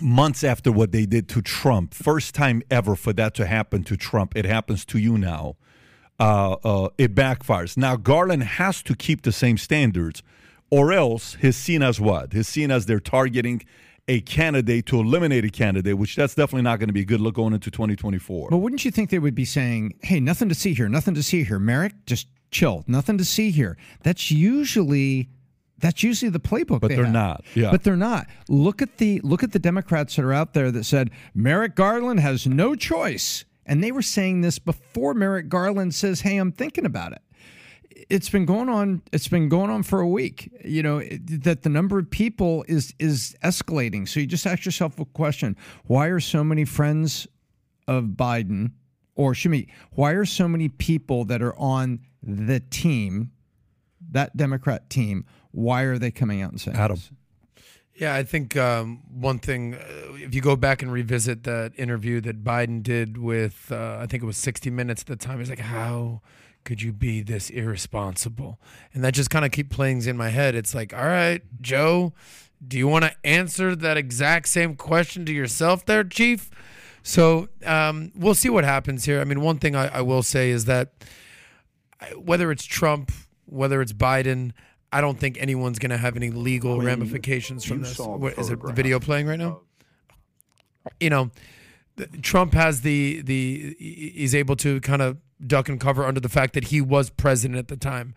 months after what they did to Trump. First time ever for that to happen to Trump. It happens to you now. Uh, uh, it backfires. Now Garland has to keep the same standards, or else he's seen as what? He's seen as they're targeting a candidate to eliminate a candidate, which that's definitely not going to be a good look going into 2024. But wouldn't you think they would be saying, "Hey, nothing to see here, nothing to see here, Merrick, just chill, nothing to see here." That's usually that's usually the playbook. But they they're have. not. Yeah. But they're not. Look at the look at the Democrats that are out there that said Merrick Garland has no choice, and they were saying this before Merrick Garland says, "Hey, I'm thinking about it." It's been going on it's been going on for a week you know it- that the number of people is is escalating so you just ask yourself a question why are so many friends of biden or Shimi, why are so many people that are on the team that democrat team why are they coming out and saying Adam. this? Yeah, I think um, one thing, uh, if you go back and revisit that interview that Biden did with, uh, I think it was 60 Minutes at the time, he's like, how could you be this irresponsible? And that just kind of keep playing in my head. It's like, all right, Joe, do you want to answer that exact same question to yourself there, Chief? So um, we'll see what happens here. I mean, one thing I, I will say is that whether it's Trump, whether it's Biden, I don't think anyone's going to have any legal ramifications from this. What, is it the video playing right now? You know, Trump has the the he's able to kind of duck and cover under the fact that he was president at the time.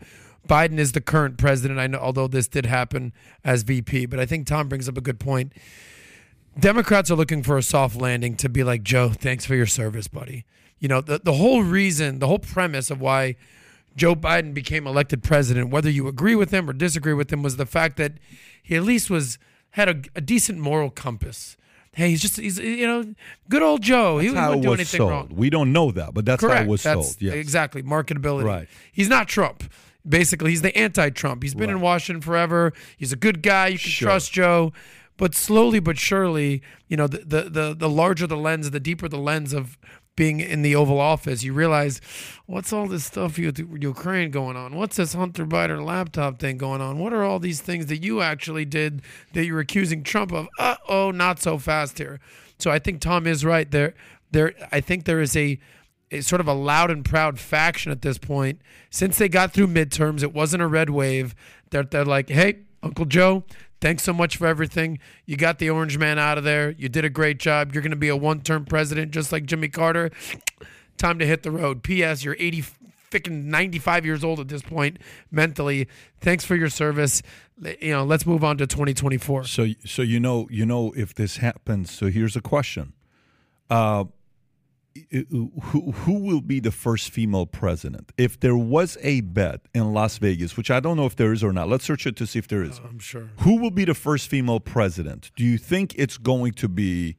Biden is the current president. I know, although this did happen as VP, but I think Tom brings up a good point. Democrats are looking for a soft landing to be like, Joe, thanks for your service, buddy. You know, the, the whole reason, the whole premise of why Joe Biden became elected president, whether you agree with him or disagree with him, was the fact that he at least was had a, a decent moral compass. Hey, he's just he's you know good old Joe. he That's how wouldn't it do anything sold. wrong. We don't know that, but that's how it was That's sold. Yes. exactly marketability. Right. He's not Trump. Basically, he's the anti-Trump. He's been in Washington forever. He's a good guy. You can Sure. trust Joe. But slowly but surely, you know, the, the the the larger the lens, the deeper the lens of being in the Oval Office, you realize what's all this stuff with Ukraine going on? What's this Hunter Biden laptop thing going on? What are all these things that you actually did that you're accusing Trump of? Uh oh, not so fast here. So I think Tom is right there. There, I think there is a, a sort of a loud and proud faction at this point. Since they got through midterms, it wasn't a red wave. They're they're like, hey, Uncle Joe, thanks so much for everything. You got the orange man out of there. You did a great job. You're going to be a one-term president, just like Jimmy Carter. [sniffs] Time to hit the road. P.S. You're 80, freaking 95 years old at this point mentally. Thanks for your service. You know, let's move on to 2024. So, so you know, you know, if this happens. So here's a question: uh, who who will be the first female president? If there was a bet in Las Vegas, which I don't know if there is or not, let's search it to see if there is. Uh, I'm sure. Who will be the first female president? Do you think it's going to be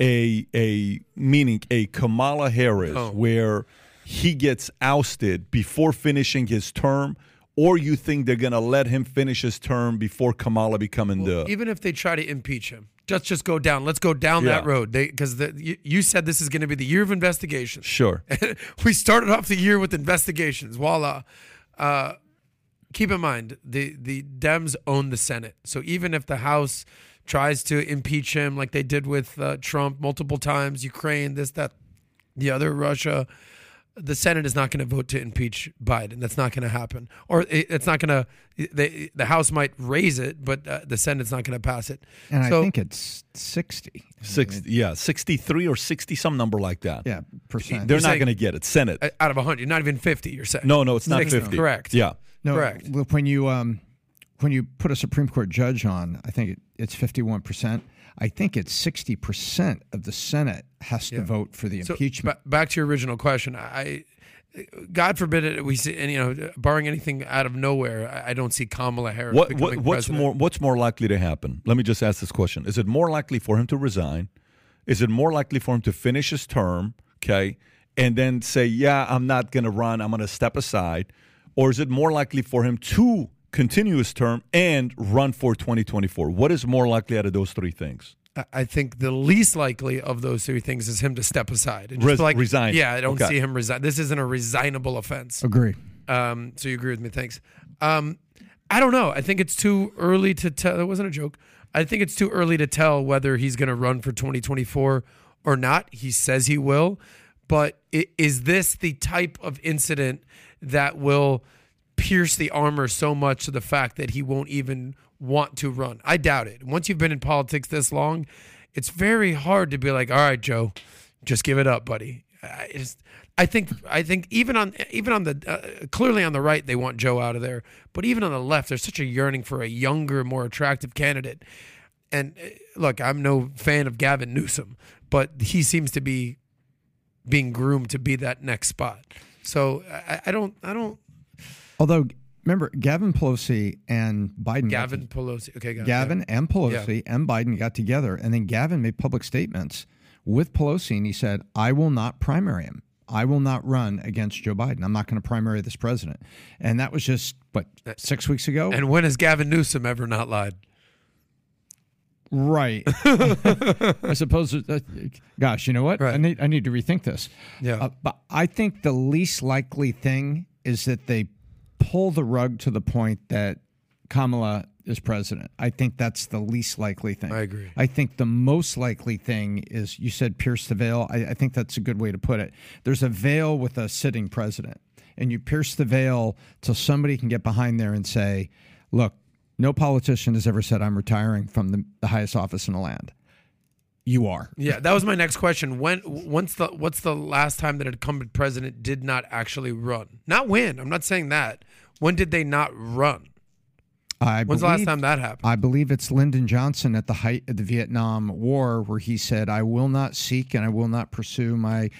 a a meaning a Kamala Harris, Oh. where he gets ousted before finishing his term, or you think they're going to let him finish his term before Kamala becoming the? Even if they try to impeach him, let's just go down. Let's go down that road. Because the, you, you said this is going to be the year of investigations. Sure. [laughs] we started off the year with investigations. Voila. Uh, keep in mind, the, the Dems own the Senate. So even if the House tries to impeach him like they did with uh, Trump multiple times, Ukraine, this, that, the other, Russia, the Senate is not going to vote to impeach Biden. That's not going to happen. Or it, it's not going to, the, the House might raise it, but uh, the Senate's not going to pass it. And so, I think it's 60. Six, yeah, sixty-three or sixty, some number like that. Yeah, percent. They're You're not going to get it. Senate. out of 100, not even 50, you're saying. no, no, it's not 60, fifty. Correct. Yeah. no, correct. When you um, when you put a Supreme Court judge on, I think it, it's 51 percent. I think it's 60 percent of the Senate has to vote for the So impeachment. ba- back to your original question, I, God forbid it, we see, and you know, barring anything out of nowhere, I, I don't see Kamala Harris. What, becoming what what's president. more what's more likely to happen? Let me just ask this question: Is it more likely for him to resign? Is it more likely for him to finish his term, okay, and then say, "Yeah, I'm not going to run. I'm going to step aside," or is it more likely for him to continue his term and run for 2024? What is more likely out of those three things? I- I think the least likely of those three things is him to step aside and just Res- like resign. Yeah, I don't Okay. see him resign. This isn't a resignable offense. Agree. Um, so you agree with me? Thanks. Um, I don't know. I think it's too early to tell. That wasn't a joke. I think it's too early to tell whether he's going to run for 2024 or not. He says he will, but is this the type of incident that will pierce the armor so much to the fact that he won't even want to run? I doubt it. Once you've been in politics this long, it's very hard to be like, "All right, Joe, just give it up, buddy." I just, I think, I think even on even on the uh, clearly on the right they want Joe out of there, but even on the left there's such a yearning for a younger, more attractive candidate. And uh, look, I'm no fan of Gavin Newsom, but he seems to be being groomed to be that next spot. So I, I don't, I don't. Although, remember, Gavin Pelosi and Biden. Gavin Pelosi, okay, it, Gavin and Pelosi and Biden got together, and then Gavin made public statements with Pelosi, and he said, "I will not primary him. I will not run against Joe Biden. I'm not going to primary this president." And that was just what six weeks ago, And when has Gavin Newsom ever not lied? right? [laughs] I suppose. Uh, gosh, you know what? I need I need to rethink this. Yeah. Uh, but I think the least likely thing is that they pull the rug to the point that Kamala is president. I think that's the least likely thing. I agree. I think the most likely thing is you said pierce the veil. I, I think that's a good way to put it. There's a veil with a sitting president, and you pierce the veil till somebody can get behind there and say, look, no politician has ever said I'm retiring from the, the highest office in the land. You are. Yeah, that was my next question. When once the what's the last time that an incumbent president did not actually run? Not win. I'm not saying that. When did they not run? I When's the last time that happened? I believe it's Lyndon Johnson at the height of the Vietnam War, where he said, "I will not seek and I will not pursue my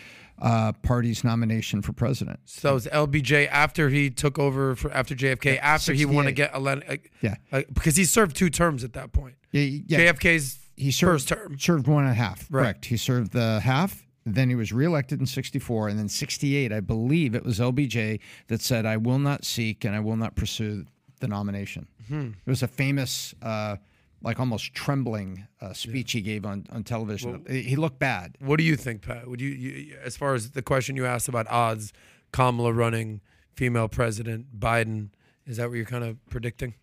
uh, party's nomination for president." So it was LBJ after he took over for after JFK after he won to 68. get elected. Yeah. uh, because he served two terms at that point. Yeah, yeah. JFK's he served first term. served one and a half. Right. Correct. He served the half, Then he was reelected in 64. And then 68, I believe it was LBJ that said, I will not seek and I will not pursue the nomination. It was a famous, uh, like almost trembling uh, speech he gave on, on television. he he looked bad. What do you think, Pat? Would you, you, as far as the question you asked about odds, Kamala running, female president, Biden, is that what you're kind of predicting?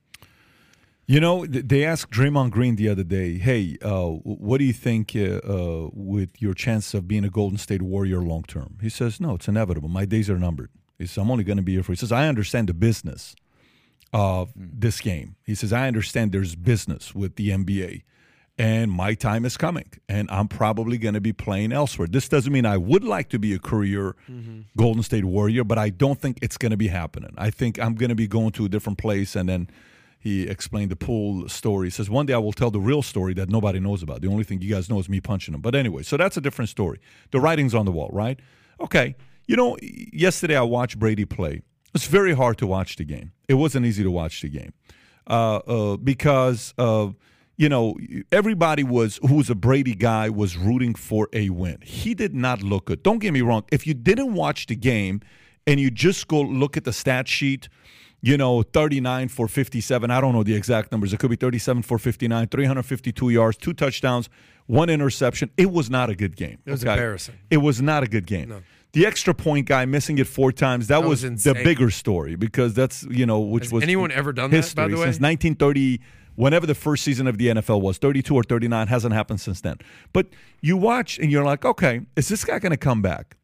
You know, they asked Draymond Green the other day, "Hey, uh, what do you think uh, uh, with your chance of being a Golden State Warrior long term?" He says, "No, it's inevitable. My days are numbered." He says, "I'm only going to be here for." He says, "I understand the business of this game." He says, "I understand there's business with the NBA, and my time is coming, and I'm probably going to be playing elsewhere. This doesn't mean I would like to be a career Golden State Warrior, but I don't think it's going to be happening. I think I'm going to be going to a different place, and then." He explained the pool story. He says, One day I will tell the real story that nobody knows about. The only thing you guys know is me punching him. But anyway, so that's a different story. The writing's on the wall, right? Okay. You know, yesterday I watched Brady play. It's very hard to watch the game. It wasn't easy to watch the game uh, uh, because, uh, you know, everybody was who was a Brady guy was rooting for a win. He did not look good. Don't get me wrong. If you didn't watch the game and you just go look at the stat sheet, you know, 39 for 57. I don't know the exact numbers. It could be 37 for 59, 352 yards, two touchdowns, one interception. It was not a good game. It was embarrassing. It was not a good game. The extra point guy missing it four times, that, That was, was the bigger story because that's, you know, which Has was anyone ever done that, history by the way? since 1930 whenever the first season of the NFL was 32 or 39 hasn't happened since then. But you watch and you're like, "Okay, is this guy going to come back?"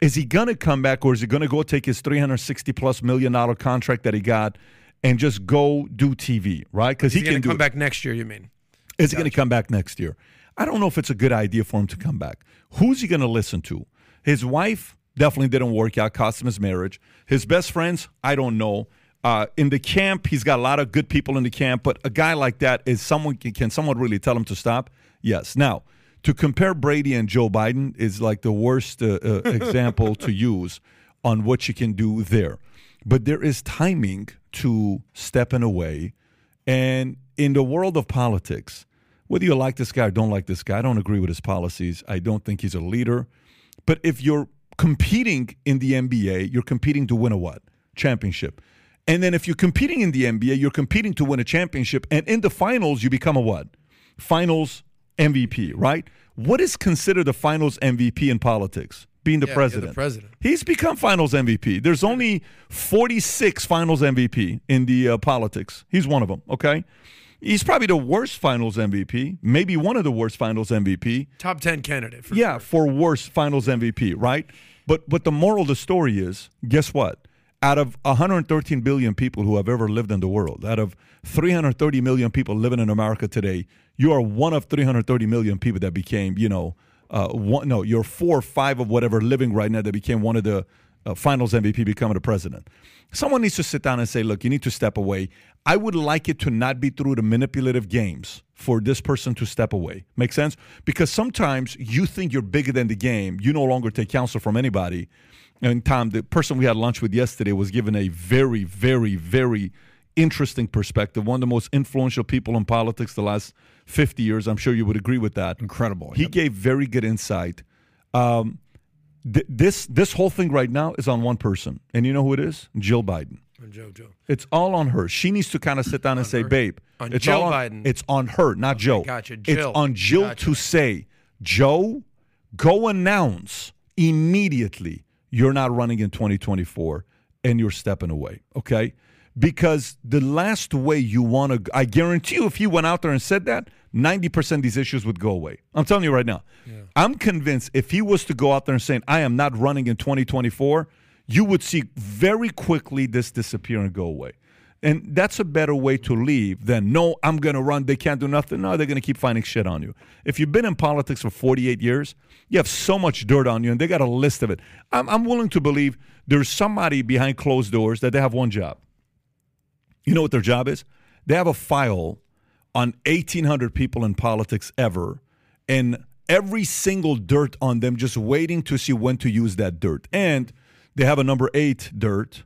Is he going to come back or is he going to go take his 360 plus million dollar contract that he got and just go do TV, right? Cuz he can going to do come it. back next year, you mean? Is he going to come back next year? I don't know if it's a good idea for him to come back. Who's he going to listen to? His wife definitely didn't work out, cost him his marriage. His best friends, I don't know. Uh, in the camp, he's got a lot of good people in the camp, but a guy like that is someone can someone really tell him to stop? Yes. Now, to compare Brady and Joe Biden is like the worst uh, uh, [laughs] example to use on what you can do there. But there is timing to stepping away. And in the world of politics, whether you like this guy or don't like this guy, I don't agree with his policies. I don't think he's a leader. But if you're competing in the NBA, you're competing to win a what? Championship. And then if you're competing in the NBA, you're competing to win a championship. And in the finals, you become a what? Finals MVP, right? What is considered the finals MVP in politics? Being the Yeah, you're the president. president. He's become finals MVP. There's only 46 finals MVP in the uh, politics. He's one of them, okay? He's probably the worst finals MVP, maybe one of the worst finals MVP. Top 10 candidate. For Yeah, for worst finals MVP, right? But but the moral of the story is, guess what? Out of 113 billion people who have ever lived in the world, out of 330 million people living in America today, you are one of 330 million people that became, you know, uh, one, no, you're four or five of whatever living right now that became one of the uh, finals MVP becoming the president. Someone needs to sit down and say, look, you need to step away. I would like it to not be through the manipulative games for this person to step away. Make sense? Because sometimes you think you're bigger than the game. You no longer take counsel from anybody. And Tom, the person we had lunch with yesterday was given a very, very, very interesting perspective. One of the most influential people in politics the last 50 years. I'm sure you would agree with that. Incredible. He Yep. gave very good insight. Um, th- this this whole thing right now is on one person, and you know who it is? Jill Biden. Joe, Joe. It's all on her. She needs to kind of sit down and say, her. "Babe, On it's Jill all on, Biden. It's on her, not Joe. gotcha. It's on Jill Gotcha. to say, Joe, go announce immediately you're not running in 2024 and you're stepping away. Okay." Because the last way you want to, I guarantee you, if he went out there and said that, 90% of these issues would go away. I'm telling you right now. I'm convinced if he was to go out there and saying, I am not running in 2024, you would see very quickly this disappear and go away. And that's a better way to leave than, no, I'm going to run. They can't do nothing. No, they're going to keep finding shit on you. If you've been in politics for 48 years, you have so much dirt on you, and they got a list of it. I'm, I'm willing to believe there's somebody behind closed doors that they have one job. You know what their job is? They have a file on 1,800 people in politics ever, and every single dirt on them, just waiting to see when to use that dirt. And they have a number eight dirt,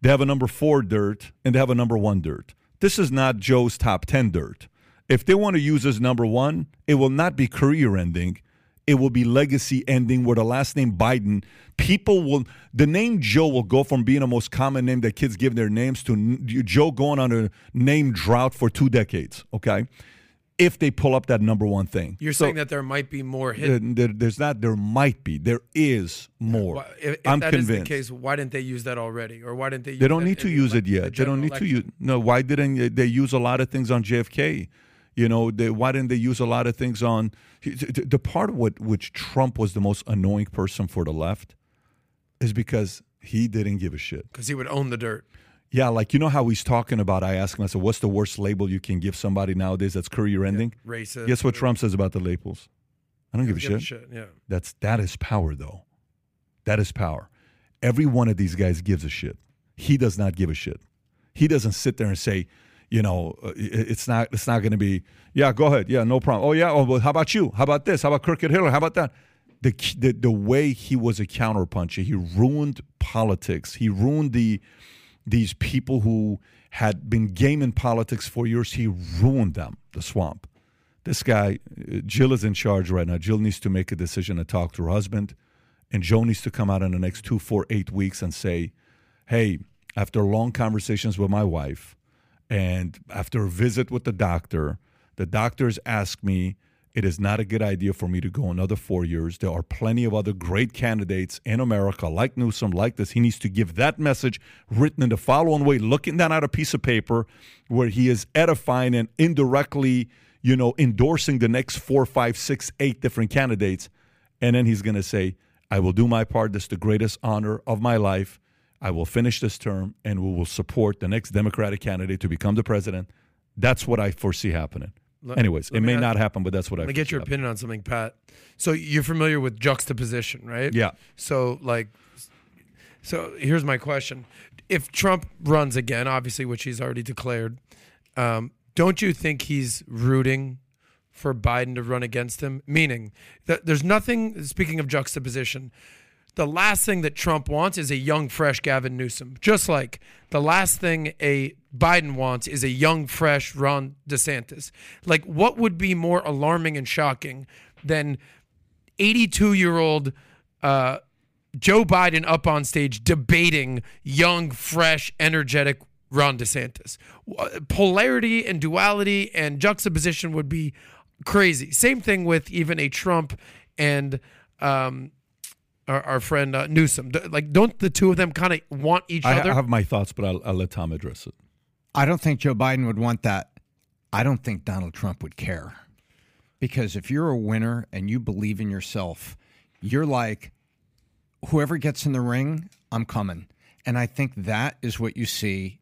they have a number four dirt, and they have a number one dirt. This is not Joe's top 10 dirt. If they want to use as number one, it will not be career ending. it will be legacy ending where the last name Biden, people will, the name Joe will go from being the most common name that kids give their names to Joe going on a name drought for two decades, okay? If they pull up that number one thing. You're So, saying that there might be more hidden. there- there's not, there might be, there is more. If, if I'm that is convinced. the case, why didn't they use that already, or why didn't they? Use They don't need to use it the yet. They don't need to use. No, why didn't they use a lot of things on JFK? You know, they, why didn't they use a lot of things on the, the part of what which Trump was the most annoying person for the left is because he didn't give a shit. because he would own the dirt. Yeah, like you know how he's talking about. I asked him, I said, "What's the worst label you can give somebody nowadays that's career ending?" Racist. Guess what Trump says about the labels? I don't give a Give shit. a shit. Yeah. That's that is power though. That is power. Every one of these guys gives a shit. He does not give a shit. He doesn't sit there and say, you know, uh, it's not it's not going to be, yeah, go ahead. Yeah, no problem. Oh yeah, oh, well, how about you? How about this? How about Kirkwood Hiller? How about that? The, the the way he was a counterpuncher, he ruined politics. He ruined the these people who had been game in politics for years. He ruined them. The swamp. This guy, uh, Jill is in charge right now. Jill needs to make a decision and talk to her husband, and Joe needs to come out in the next two, four, eight weeks and say, "Hey, after long conversations with my wife, and after a visit with the doctor, the doctors asked me." It is not a good idea for me to go another four years. There are plenty of other great candidates in America, like Newsom, like this. He needs to give that message written in the following way, looking down at a piece of paper where he is edifying and indirectly, you know, endorsing the next four, five, six, eight different candidates. And then he's going to say, I will do my part. This is the greatest honor of my life. I will finish this term and we will support the next Democratic candidate to become the president. That's what I foresee happening. Let- Anyways, let it may ask- not happen, but that's what I Let me get your opinion on something, Pat. So you're familiar with juxtaposition, right? Yeah. So like, so here's my question: If Trump runs again, obviously, which he's already declared, um, don't you think he's rooting for Biden to run against him? Meaning that there's nothing. Speaking of juxtaposition, the last thing that Trump wants is a young, fresh Gavin Newsom. Just like the last thing a Biden wants is a young, fresh Ron DeSantis. Like, what would be more alarming and shocking than 82 year old uh, Joe Biden up on stage debating young, fresh, energetic Ron DeSantis? Polarity and duality and juxtaposition would be crazy. Same thing with even a Trump and um, our, our friend uh, Newsom. D- Like, don't the two of them kind of want each I, other? I have my thoughts, but I'll, I'll let Tom address it. I don't think Joe Biden would want that. I don't think Donald Trump would care. Because if you're a winner and you believe in yourself, you're like, whoever gets in the ring, I'm coming. And I think that is what you see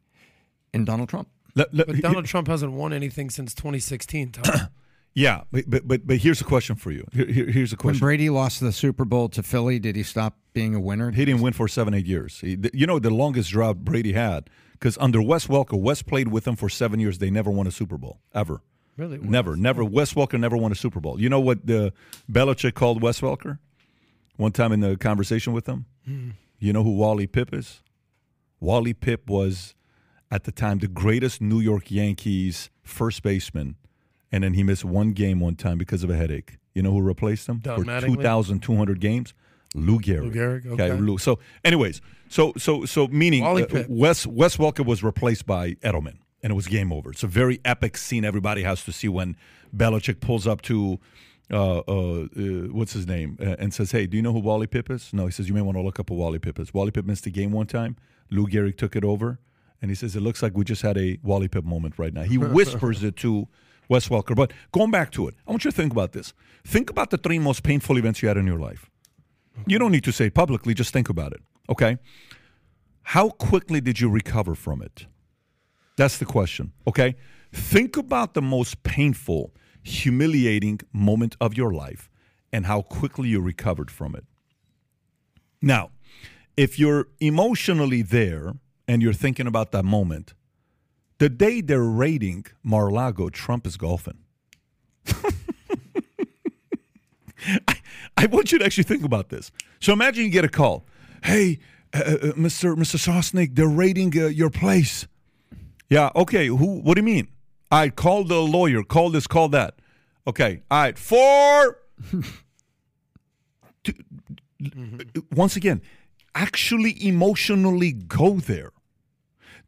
in Donald Trump. Let- let- but Donald Trump hasn't won anything since 2016. Tom. [clears throat] yeah, but, but but but here's a question for you. Here, here- here's a question. When. Brady lost the Super Bowl to Philly, did he stop being a winner? He didn't win for seven, eight years. He, you know, the longest drought Brady had, because under Wes Welker, Wes played with him for seven years. They never won a Super Bowl, ever. Really? Never, never. Wes Welker never won a Super Bowl. You know what the Belichick called Wes Welker? One time in the conversation with him? Hmm. You know who Wally Pipp is? Wally Pipp was, at the time, the greatest New York Yankees first baseman. And then he missed one game one time because of a headache. You know who replaced him? Don For Mattingly? 2,200 games? Lou Gehrig. Lou Gehrig, okay. Lou. So, anyways, so so so meaning uh, Wes Wes Welker was replaced by Edelman, and it was game over. It's a very epic scene. Everybody has to see when Belichick pulls up to uh, uh, uh, what's his name uh, and says, "Hey, do you know who Wally Pipp is?" No, he says, "You may want to look up who Wally Pipp is." Wally Pipp missed the game one time. Lou Gehrig took it over, and he says, "It looks like we just had a Wally Pipp moment right now." He [laughs] whispers it to Wes Welker. But going back to it, I want you to think about this. Think about the three most painful events you had in your life. You don't need to say publicly, just think about it. Okay? How quickly did you recover from it? That's the question. Okay? Think about the most painful, humiliating moment of your life and how quickly you recovered from it. Now, if you're emotionally there and you're thinking about that moment, the day they're raiding Mar-a-Lago, Trump is golfing. [laughs] I, I want you to actually think about this. So imagine you get a call. Hey, uh, uh, Mr. Mr. Sosnick, they're raiding uh, your place. Yeah. Okay. Who? What do you mean? I call the lawyer. Call this. Call that. Okay. All right. Four. [laughs] to, once again, actually emotionally go there.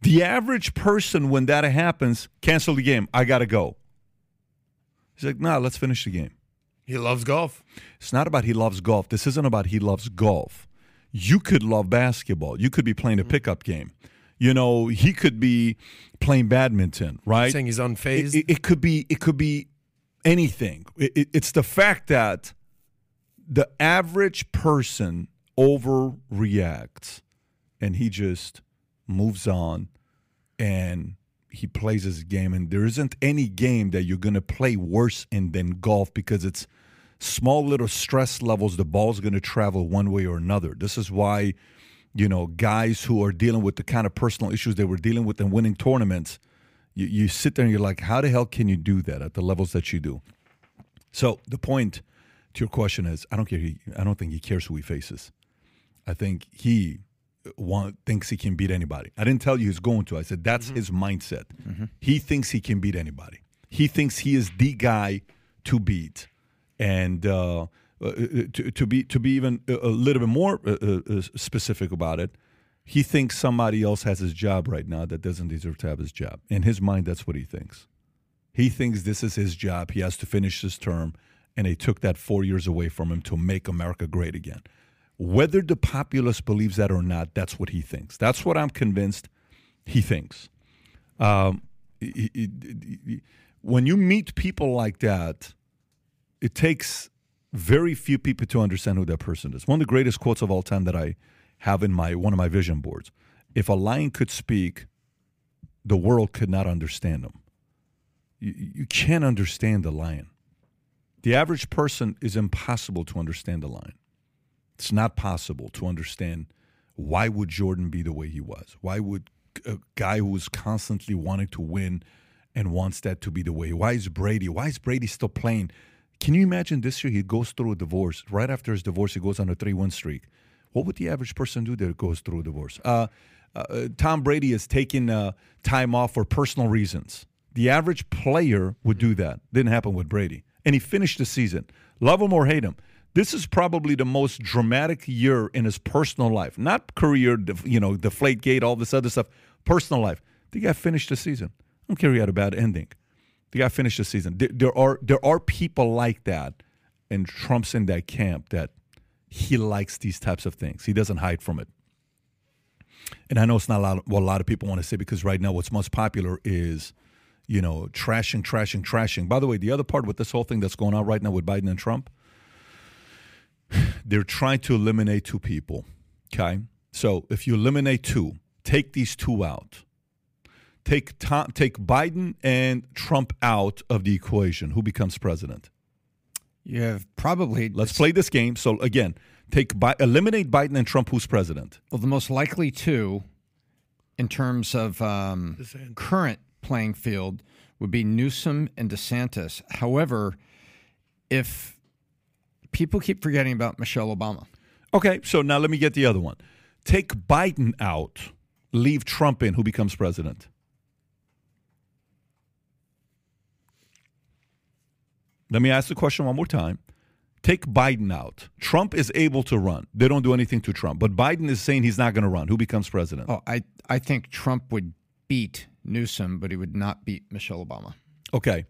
The average person, when that happens, cancel the game. I got to go. He's like, nah, let's finish the game. He loves golf. It's not about he loves golf. This isn't about he loves golf. You could love basketball. You could be playing a mm-hmm. pickup game. You know, he could be playing badminton, right? Saying he's unfazed. It, it, it could be. It could be anything. It- it's the fact that the average person overreacts, and he just moves on, and he plays his game. And there isn't any game that you're going to play worse in than golf because it's small little stress levels. The ball's going to travel one way or another. This is why, you know, guys who are dealing with the kind of personal issues they were dealing with in winning tournaments, you, you sit there and you're like, how the hell can you do that at the levels that you do? So the point to your question is, I don't care. He, I don't think he cares who he faces. I think he want, thinks he can beat anybody. I didn't tell you he's going to. I said that's his mindset. He thinks he can beat anybody. He thinks he is the guy to beat, and uh, uh, to, to be to be even a, little bit more uh, uh, uh, specific about it, he thinks somebody else has his job right now that doesn't deserve to have his job. In his mind, that's what he thinks. He thinks this is his job. He has to finish his term, and they took that four years away from him to make America great again. Whether the populace believes that or not, that's what he thinks. That's what I'm convinced he thinks. Um, he- he- he- when you meet people like that, it takes very few people to understand who that person is. One of the greatest quotes of all time that I have in my one of my vision boards: "If a lion could speak, the world could not understand him." You, you can't understand the lion. The average person is impossible to understand the lion. It's not possible to understand why would Jordan be the way he was? Why would a guy who was constantly wanting to win and wants that to be the way? Why is Brady? Why is Brady still playing? Can you imagine this year he goes through a divorce? Right after his divorce, he goes on a three-one streak. What would the average person do that goes through a divorce? Uh, uh, Tom Brady is taking uh, time off for personal reasons. The average player would do that. Didn't happen with Brady, and he finished the season. Love him or hate him, this is probably the most dramatic year in his personal life. Not career, you know, deflate gate, all this other stuff. Personal life. The guy finished the season. I don't care he had a bad ending. The guy finished the season. There, there are there are people like that, and Trump's in that camp that he likes these types of things. He doesn't hide from it. And I know it's not a lot of, what a lot of people want to say because right now what's most popular is, you know, trashing, trashing, trashing. By the way, the other part with this whole thing that's going on right now with Biden and Trump, they're trying to eliminate two people. Okay. So if you eliminate two, take these two out. Take Tom, take Biden and Trump out of the equation. Who becomes president? You have probably Let's play this game. So again, take Bi- eliminate Biden and Trump. Who's president? Well, the most likely two, in terms of um, current playing field, would be Newsom and DeSantis. However, if people keep forgetting about Michelle Obama, Okay. So now let me get the other one. Take Biden out. Leave Trump in. Who becomes president? Let me ask the question one more time. Take Biden out. Trump is able to run. They don't do anything to Trump, but Biden is saying he's not going to run. Who becomes president? oh, I I think Trump would beat Newsom, but he would not beat Michelle Obama. Okay.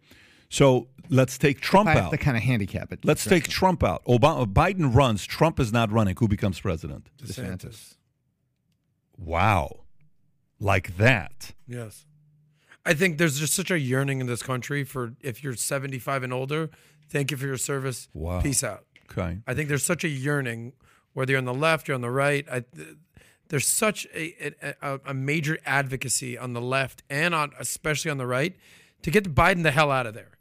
So let's take Trump I have out. to kind of handicap it. Let's take Trump out. Obama, Biden runs. Trump is not running. Who becomes president? DeSantis. Wow. Like that. Yes. I think there's just such a yearning in this country for if you're 75 and older, thank you for your service. Wow. Peace out. Okay. I think there's such a yearning, whether you're on the left, you're on the right. I, there's such a, a, a major advocacy on the left and on especially on the right to get Biden the hell out of there.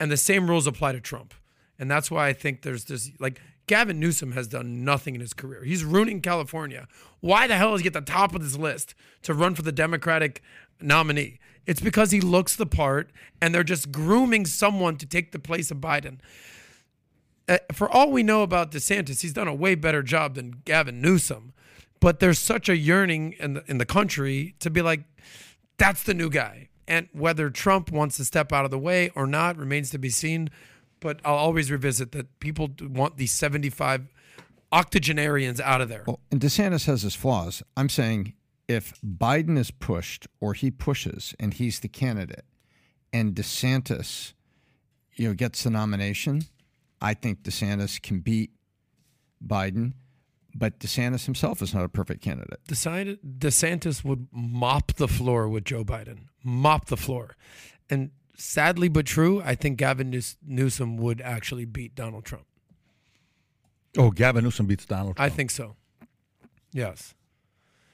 And the same rules apply to Trump. And that's why I think there's this like Gavin Newsom has done nothing in his career. He's ruining California. Why the hell is he at the top of this list to run for the Democratic nominee? It's because he looks the part and they're just grooming someone to take the place of Biden uh, for all we know about DeSantis, he's done a way better job than Gavin Newsom. But there's such a yearning in the, in the country to be like, that's the new guy. And whether Trump wants to step out of the way or not remains to be seen. But I'll always revisit that people want the 75 octogenarians out of there. Well, and DeSantis has his flaws. I'm saying if Biden is pushed or he pushes and he's the candidate and DeSantis, you know, gets the nomination, I think DeSantis can beat Biden. But DeSantis himself is not a perfect candidate. DeSantis would mop the floor with Joe Biden, mop the floor, and sadly but true, I think Gavin News- Newsom would actually beat Donald Trump. Oh, Gavin Newsom beats Donald Trump. I think so. Yes.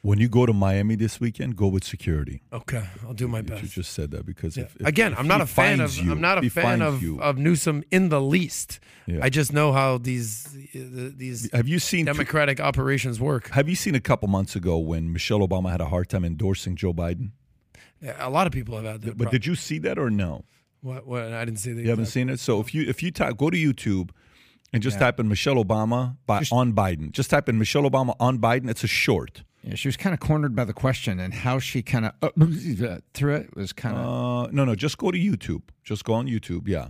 When you go to Miami this weekend, go with security. Okay, I'll do my best. You just said that because Yeah. if, if- Again, if I'm not a fan of you- I'm not a fan of, of Newsom in the least. Yeah. I just know how these these Have you seen? democratic operations work. Have you seen a couple months ago when Michelle Obama had a hard time endorsing Joe Biden? Yeah, A lot of people have had that. But did you see that or no? what, what? I didn't see that. You haven't seen it. So if you if you type, go to YouTube and just type in Michelle Obama by on Biden. Just type in Michelle Obama on Biden. It's a short. Yeah, she was kind of cornered by the question, and how she kind of uh, [laughs] through it was kind of. Uh, no, no. Just go to YouTube. Just go on YouTube. Yeah,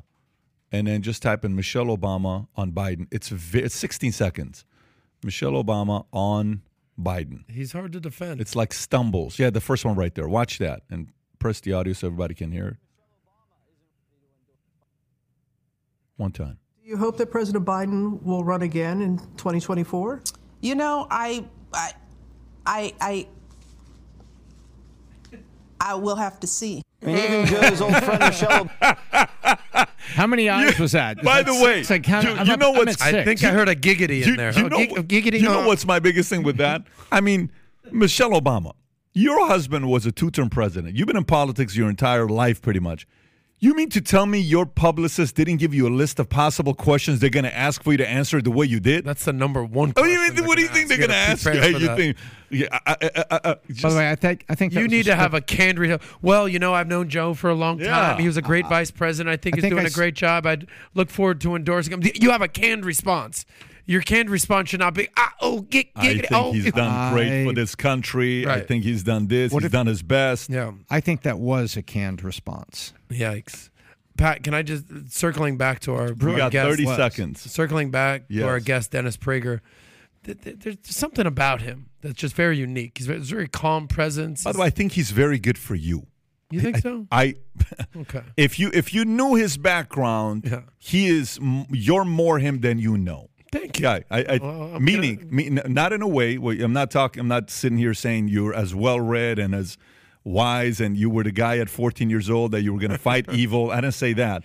and then just type in Michelle Obama on Biden. It's vi- it's 16 seconds. Michelle Obama on Biden. He's hard to defend. It's like stumbles. Yeah, the first one right there. Watch that and press the audio so everybody can hear it. One time. Do you hope that President Biden will run again in 2024? You know, I, I, I, I, I will have to see. And even Joe's old friend Michelle [laughs] How many eyes was that? by Is that the way, six? I count- you- you up- know I'm what's- I think I heard a giggity in there. you Oh, know, gig- what- giggity. you know what's my biggest thing with that? I mean, Michelle Obama, your husband was a two-term president. You've been in politics your entire life, pretty much. You mean to tell me your publicist didn't give you a list of possible questions they're going to ask for you to answer the way you did? That's the number one. Oh, you mean, what do you gonna think they're going to ask you? You think? Yeah, I, I, I, I, By the way, I think I think You need to have a canned re- Well, you know, I've known Joe for a long time. Yeah. He was a great vice president. I think I he's think doing I a s- great job. I'd look forward to endorsing him. You have a canned response. Your canned response should not be, ah, oh, get, get, I think oh. he's done great for this country. I think he's done this. What he's if- done his best. Yeah. I think that was a canned response. Yikes. Pat, can I just circling back to our, We our got guest, 30 seconds. circling back to our guest Dennis Prager. Th- th- There's something about him that's just very unique. He's very, very calm presence. By the way, I think he's very good for you. you think I- so? I [laughs] Okay. if you if you knew his background, Yeah. he is you're more him than you know. Thank you. Yeah, I, I oh, Well, meaning gonna- me, n- not in a way. I'm not talking. I'm not sitting here saying you're as well read and as wise, and you were the guy at 14 years old that you were going to fight [laughs] evil. I didn't say that.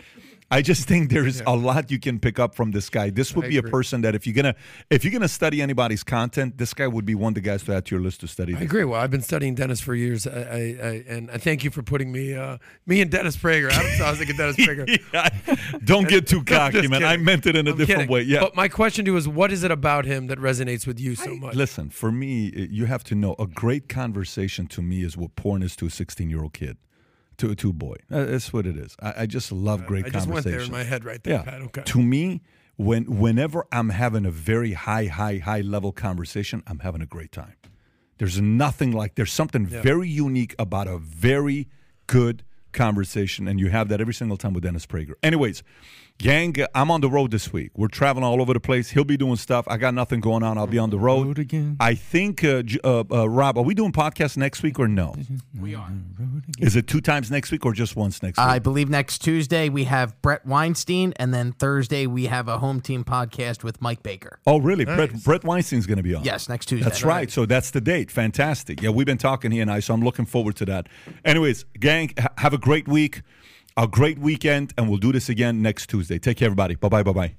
I just think there's a lot you can pick up from this guy. This would I be a person that if you're gonna if you're gonna study anybody's content, this guy would be one of the guys to add to your list to study. I agree. Well, I've been studying Dennis for years, I, I, I, and I thank you for putting me, uh, me and Dennis Prager. I was and Dennis [laughs] Prager. Don't get too [laughs] cocky, man. I meant it in a I'm different kidding. way. Yeah. But my question to you is, what is it about him that resonates with you so much? Listen, for me, you have to know a great conversation to me is what porn is to a 16 year old kid, to, to a boy. That's what it is. I, I just love great I just went conversations. there in my head right there, yeah. Pat. Okay. To me, when whenever I'm having a very high, high, high level conversation, I'm having a great time. There's nothing like there's something very unique about a very good conversation, and you have that every single time with Dennis Prager. Anyways, gang, I'm on the road this week. We're traveling all over the place. He'll be doing stuff. I got nothing going on. I'll be on the road, Road again. I think, uh, uh, uh, Rob, are we doing podcast next week or no? We are. Is it two times next week or just once next week? I believe next Tuesday we have Bret Weinstein, and then Thursday we have a home team podcast with Mike Baker. oh, really? Bret, Bret Weinstein's going to be on. Yes, next Tuesday. That's right. So that's the date. Fantastic. Yeah, we've been talking he and I, so I'm looking forward to that. Anyways, gang, ha- have a great week, a great weekend, and we'll do this again next Tuesday. Take care, everybody. Bye bye. Bye bye.